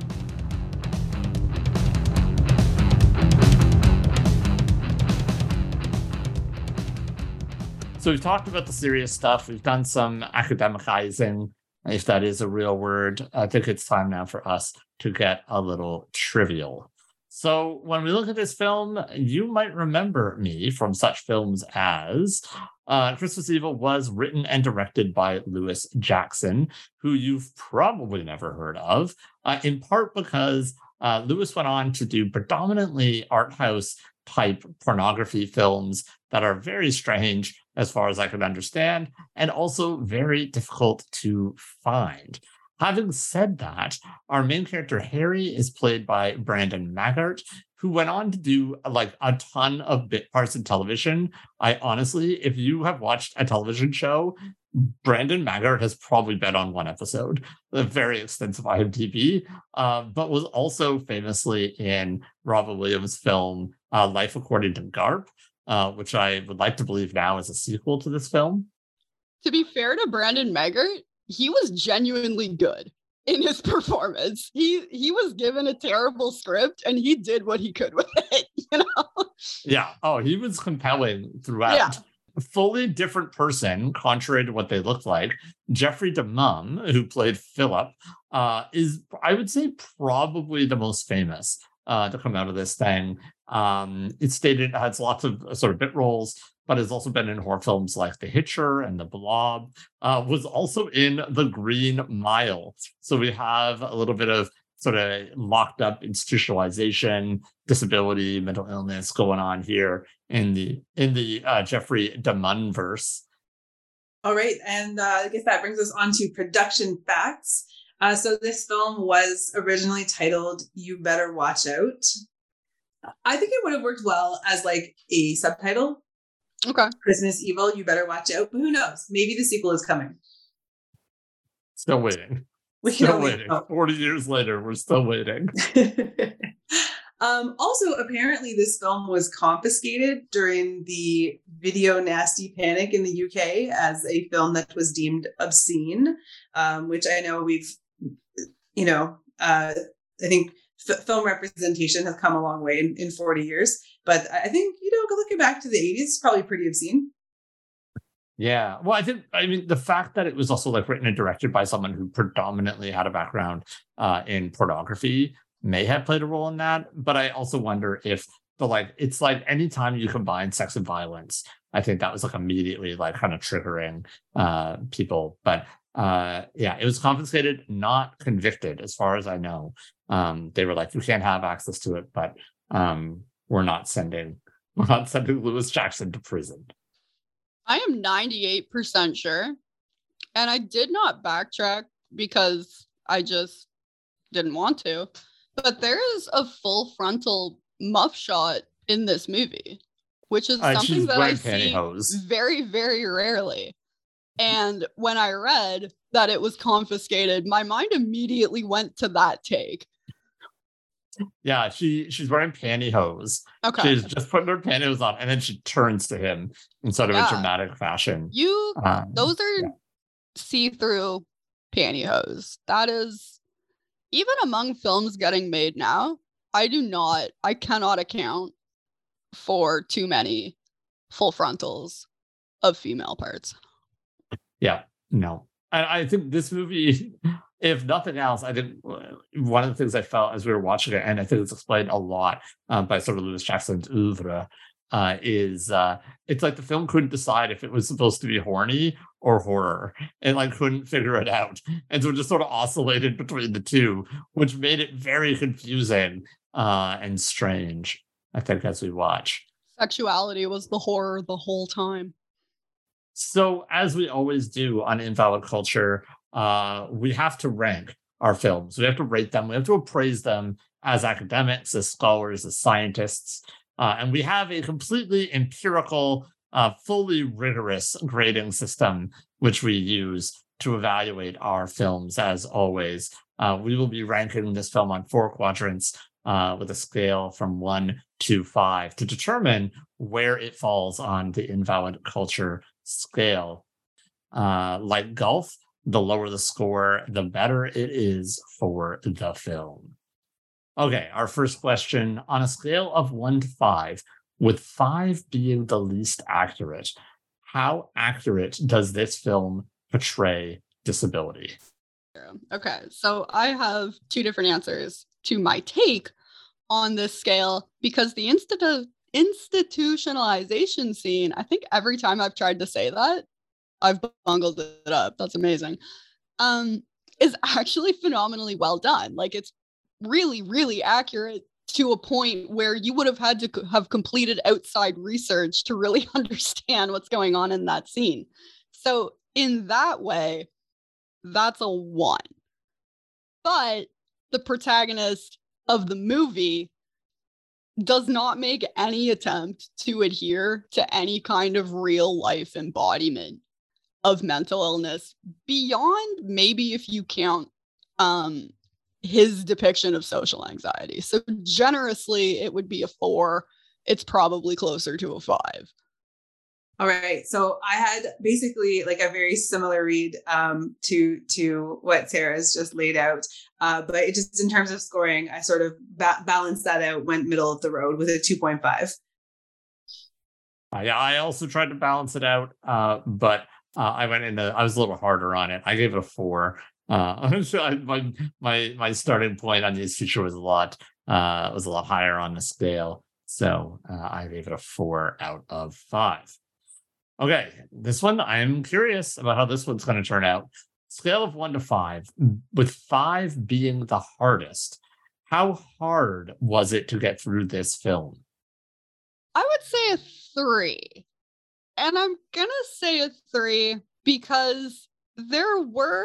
So we've talked about the serious stuff. We've done some academicizing, if that is a real word. I think it's time now for us to get a little trivial. So when we look at this film, you might remember me from such films as uh, Christmas Evil was written and directed by Lewis Jackson, who you've probably never heard of, uh, in part because uh, Lewis went on to do predominantly art house type pornography films that are very strange as far as I could understand, and also very difficult to find. Having said that, our main character Harry is played by Brandon Maggart, who went on to do like a ton of bit parts in television. I honestly, if you have watched a television show, Brandon Maggart has probably been on one episode, a very extensive IMDb, uh, but was also famously in Robin Williams' film uh, Life According to Garp, uh, which I would like to believe now is a sequel to this film. To be fair to Brandon Maggart, he was genuinely good in his performance. He he was given a terrible script and he did what he could with it, you know. Yeah. Oh, he was compelling throughout. Yeah. Fully different person, contrary to what they looked like. Jeffrey DeMunn, who played Philip, uh, is I would say probably the most famous uh, to come out of this thing. Um, it's stated it has lots of uh, sort of bit roles, but has also been in horror films like The Hitcher and The Blob. Uh, was also in The Green Mile. So we have a little bit of sort of locked up institutionalization, disability, mental illness going on here in the in the uh, Jeffrey DeMunn verse. All right, and uh, I guess that brings us on to production facts. Uh, so this film was originally titled "You Better Watch Out." I think it would have worked well as like a subtitle, Okay. "Christmas Evil, You Better Watch Out." But who knows? Maybe the sequel is coming. Still waiting. We can Still only waiting. hope. 40 years later, we're still waiting. um, also, apparently, this film was confiscated during the video nasty panic in the UK as a film that was deemed obscene, um, which I know we've, you know, uh, I think f- film representation has come a long way in, in 40 years. But I think, you know, looking back to the 80s, it's probably pretty obscene. Yeah. Well, I think I mean the fact that it was also like written and directed by someone who predominantly had a background uh, in pornography may have played a role in that. But I also wonder if the like it's like anytime you combine sex and violence, I think that was like immediately like kind of triggering uh people. But uh yeah, it was confiscated, not convicted, as far as I know. Um, they were like, you can't have access to it, but um, we're not sending we're not sending Lewis Jackson to prison. I am 98% sure. And I did not backtrack because I just didn't want to. But there is a full frontal muff shot in this movie, which is Uh, something that I wearing see pantyhose. very, very rarely. And when I read that it was confiscated, my mind immediately went to that take. Yeah, she she's wearing pantyhose. Okay. She's just putting her pantyhose on, and then she turns to him in sort of Yeah. a dramatic fashion. You Um, those are yeah. see-through pantyhose. That is even among films getting made now, I do not I cannot account for too many full frontals of female parts. Yeah, no. And I think this movie, if nothing else, I think uh, one of the things I felt as we were watching it, and I think it's explained a lot um, by sort of Lewis Jackson's oeuvre, uh, is uh, it's like the film couldn't decide if it was supposed to be horny or horror, and like couldn't figure it out, and so it just sort of oscillated between the two, which made it very confusing uh, and strange. I think as we watch. Sexuality was the horror the whole time. So, as we always do on Invalid Culture, uh, we have to rank our films. We have to rate them. We have to appraise them as academics, as scholars, as scientists. Uh, and we have a completely empirical, uh, fully rigorous grading system, which we use to evaluate our films, as always. Uh, we will be ranking this film on four quadrants uh, with a scale from one to five to determine where it falls on the invalid culture scale. Uh, like golf, the lower the score, the better it is for the film. Okay, our first question on a scale of one to five, with five being the least accurate, how accurate does this film portray disability? Okay, so I have two different answers to my take on this scale because the institu- institutionalization scene, I think every time I've tried to say that, I've bungled it up. That's amazing. Um, is actually phenomenally well done. Like it's really, really accurate to a point where you would have had to have completed outside research to really understand what's going on in that scene. So, in that way, that's a one. But the protagonist of the movie does not make any attempt to adhere to any kind of real life embodiment of mental illness beyond maybe if you count um his depiction of social anxiety. So generously it would be a 4. It's probably closer to a 5. All right. So I had basically like a very similar read um, to to what Sarah's just laid out, uh, but it just in terms of scoring, I sort of ba- balanced that out, went middle of the road with a two point five. Yeah, I also tried to balance it out, uh, but uh, I went into I was a little harder on it. I gave it a four. Uh, so I, my my my starting point on this feature was a lot uh, was a lot higher on the scale, so uh, I gave it a four out of five. Okay, this one I'm curious about how this one's going to turn out. Scale of one to five, with five being the hardest. How hard was it to get through this film? I would say a three. And I'm going to say a three because there were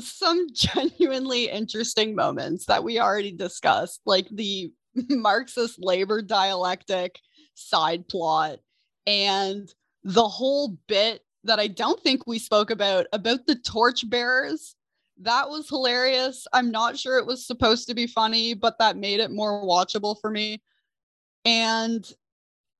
some genuinely interesting moments that we already discussed, like the Marxist labor dialectic side plot and the whole bit that I don't think we spoke about about the torchbearers. That was hilarious. I'm not sure it was supposed to be funny, but that made it more watchable for me. And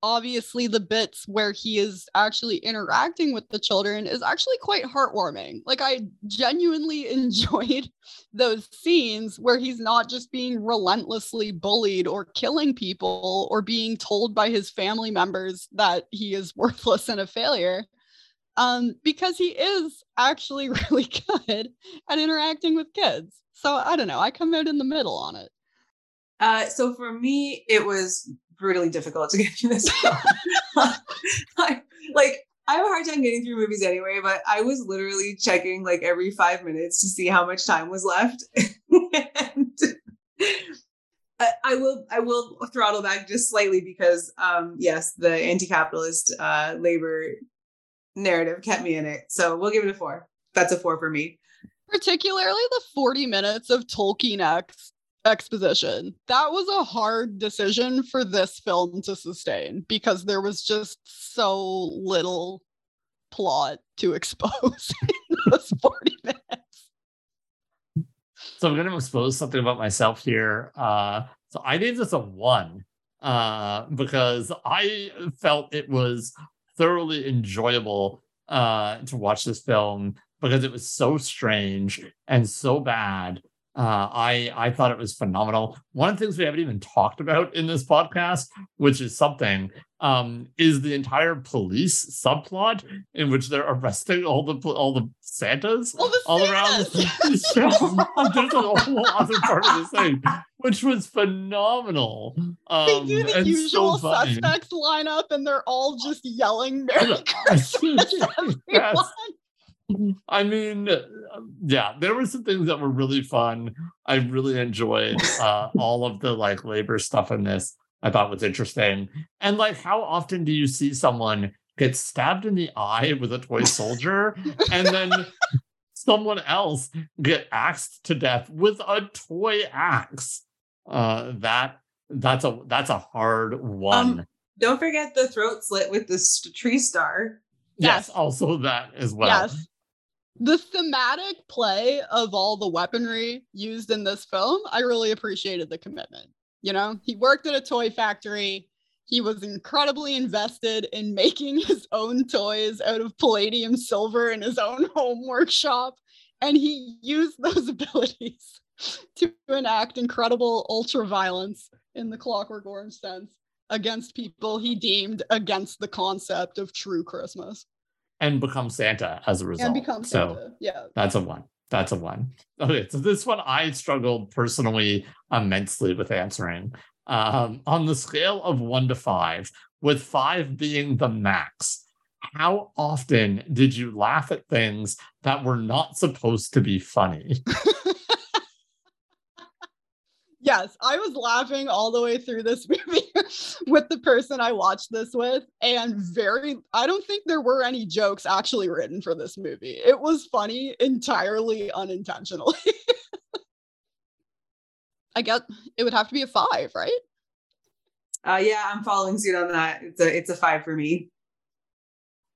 obviously the bits where he is actually interacting with the children is actually quite heartwarming. Like I genuinely enjoyed those scenes where he's not just being relentlessly bullied or killing people or being told by his family members that he is worthless and a failure. Um, because he is actually really good at interacting with kids. So I don't know. I come out in the middle on it. Uh, so for me, it was brutally difficult to get through this. I, like I have a hard time getting through movies anyway, but I was literally checking like every five minutes to see how much time was left. and I, I will I will throttle back just slightly because um yes, the anti-capitalist uh labor narrative kept me in it. So we'll give it a four. That's a four for me. particularly the 40 minutes of Tolkien ex- exposition. That was a hard decision for this film to sustain because there was just so little plot to expose in those 40 minutes. So I'm going to expose something about myself here. Uh, so I gave this a one uh, because I felt it was thoroughly enjoyable uh, to watch this film because it was so strange and so bad uh, I I thought it was phenomenal. One of the things we haven't even talked about in this podcast, which is something, um, is the entire police subplot in which they're arresting all the all the Santas all, the all around the show. There's a whole other part of the thing, which was phenomenal. Um, they do the usual so suspects line up, and they're all just yelling "Merry Christmas, everyone." Yes. I mean, uh, yeah, there were some things that were really fun. I really enjoyed uh, all of the like labor stuff in this. I thought was interesting. And like, how often do you see someone get stabbed in the eye with a toy soldier and then someone else get axed to death with a toy axe? Uh, that that's a that's a hard one. Um, don't forget the throat slit with the tree star. Yes, yes, also that as well. Yes the thematic play of all the weaponry used in this film, I really appreciated the commitment. You know, he worked at a toy factory. He was incredibly invested in making his own toys out of palladium silver in his own home workshop. And he used those abilities to enact incredible ultra violence in the Clockwork Orange sense against people he deemed against the concept of true Christmas and become Santa as a result. And become Santa. So yeah. That's a one. That's a one. Okay, so this one I struggled personally immensely with answering. Um, on the scale of one to five, with five being the max, how often did you laugh at things that were not supposed to be funny? yes, I was laughing all the way through this movie with the person I watched this with. And very, I don't think there were any jokes actually written for this movie. It was funny entirely unintentionally. I guess it would have to be a five, right? Uh, yeah, I'm following suit on that. It's a it's a five for me.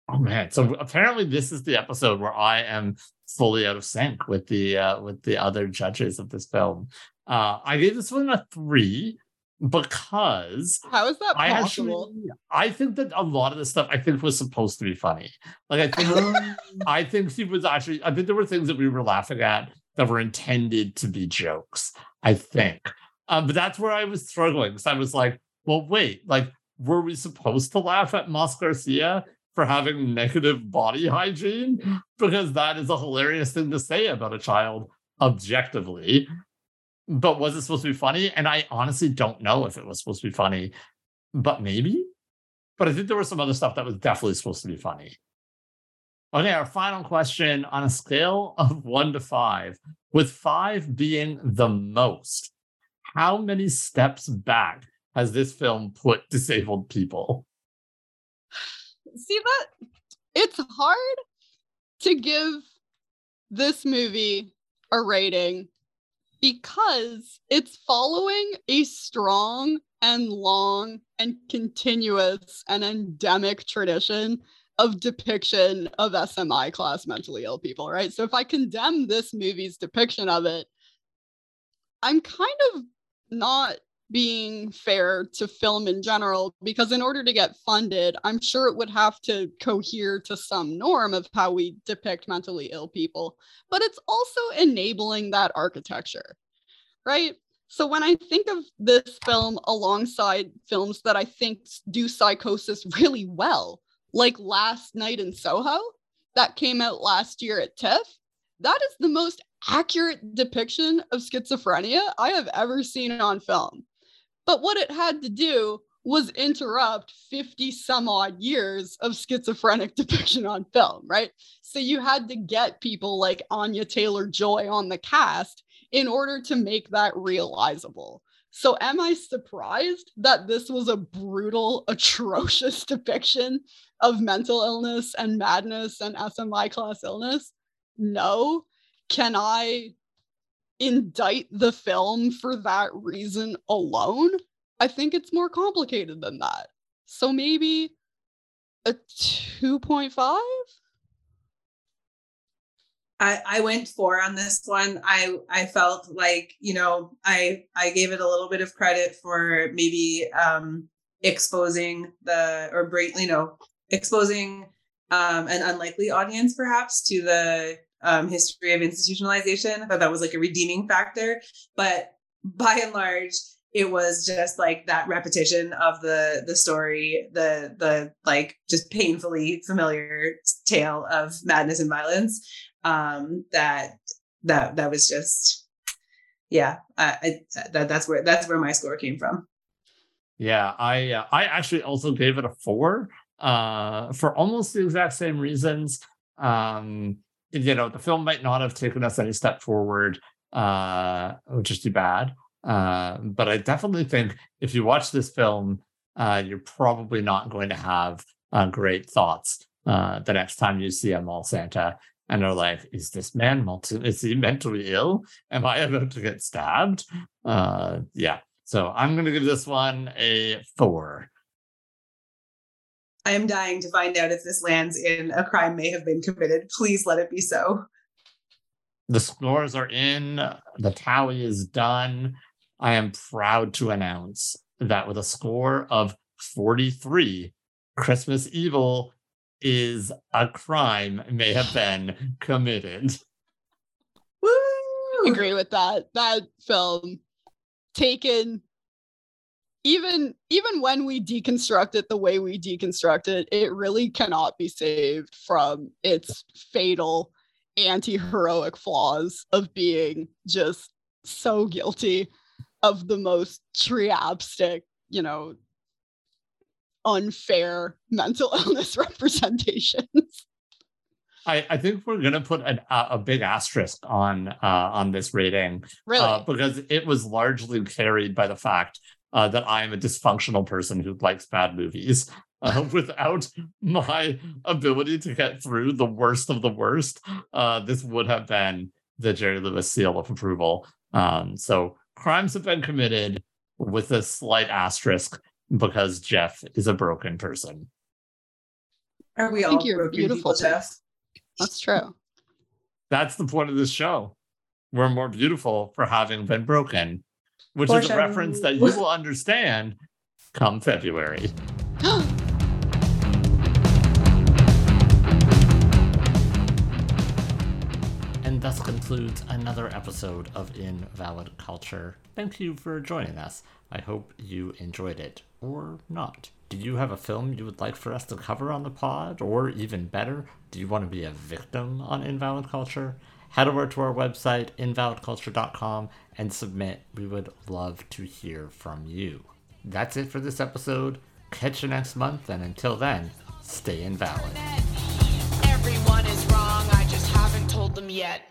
Oh man! So apparently, this is the episode where I am fully out of sync with the uh, with the other judges of this film. Uh, I gave this one a three because how is that possible? I, actually, I think that a lot of the stuff I think was supposed to be funny. Like I think I think she was actually I think there were things that we were laughing at that were intended to be jokes. I think, um, but that's where I was struggling because I was like, well, wait, like were we supposed to laugh at Moss Garcia for having negative body hygiene? Because that is a hilarious thing to say about a child objectively but was it supposed to be funny? And I honestly don't know if it was supposed to be funny, but maybe. But I think there was some other stuff that was definitely supposed to be funny. Okay, our final question on a scale of one to five, with five being the most, how many steps back has this film put disabled people? See that? It's hard to give this movie a rating because it's following a strong and long and continuous and endemic tradition of depiction of SMI class mentally ill people, right? So if I condemn this movie's depiction of it, I'm kind of not being fair to film in general because in order to get funded i'm sure it would have to cohere to some norm of how we depict mentally ill people but it's also enabling that architecture right? So when i think of this film alongside films that i think do psychosis really well like last night in soho that came out last year at tiff that is the most accurate depiction of schizophrenia i have ever seen on film but what it had to do was interrupt 50 some odd years of schizophrenic depiction on film, right? So you had to get people like Anya Taylor Joy on the cast in order to make that realizable. So am I surprised that this was a brutal, atrocious depiction of mental illness and madness and SMI class illness? No. Can I indict the film for that reason alone. I think it's more complicated than that. So maybe a 2.5? I, I went four on this one. I I felt like you know I I gave it a little bit of credit for maybe um, exposing the or bring you know exposing um, an unlikely audience perhaps to the um, history of institutionalization. I thought that was like a redeeming factor, but by and large, it was just like that repetition of the the story, the the like just painfully familiar tale of madness and violence um, that that that was just yeah I, I, that that's where that's where my score came from. Yeah i uh, i actually also gave it a four uh for almost the exact same reasons. Um you know the film might not have taken us any step forward uh which is too bad uh but i definitely think if you watch this film uh you're probably not going to have uh, great thoughts uh the next time you see a mall santa and are like, is this man multi- is he mentally ill? Am I about to get stabbed? Uh yeah. So I'm gonna give this one a four. I am dying to find out if this lands in a crime may have been committed. Please let it be so. The scores are in, the tally is done. I am proud to announce that with a score of 43, Christmas Evil is a crime may have been committed. Woo! Agree with that. That film taken even even when we deconstruct it the way we deconstruct it, it really cannot be saved from its fatal anti-heroic flaws of being just so guilty of the most triapstic, you know, unfair mental illness representations. I, I think we're gonna put an, uh, a big asterisk on uh, on this rating, really, uh, because it was largely carried by the fact uh, that I am a dysfunctional person who likes bad movies. Uh, without my ability to get through the worst of the worst, uh, this would have been the Jerry Lewis seal of approval. Um, so crimes have been committed with a slight asterisk because Jeff is a broken person. Are we all you're beautiful, Jeff? That's true. That's the point of this show. We're more beautiful for having been broken, which is a reference that you will understand come February. and thus concludes another episode of Invalid Culture. Thank you for joining us. I hope you enjoyed it or not. Do you have a film you would like for us to cover on the pod? Or even better, do you want to be a victim on Invalid Culture? Head over to our website, invalidculture.com, and submit. We would love to hear from you. That's it for this episode. Catch you next month, and until then, stay invalid. Everyone is wrong, I just haven't told them yet.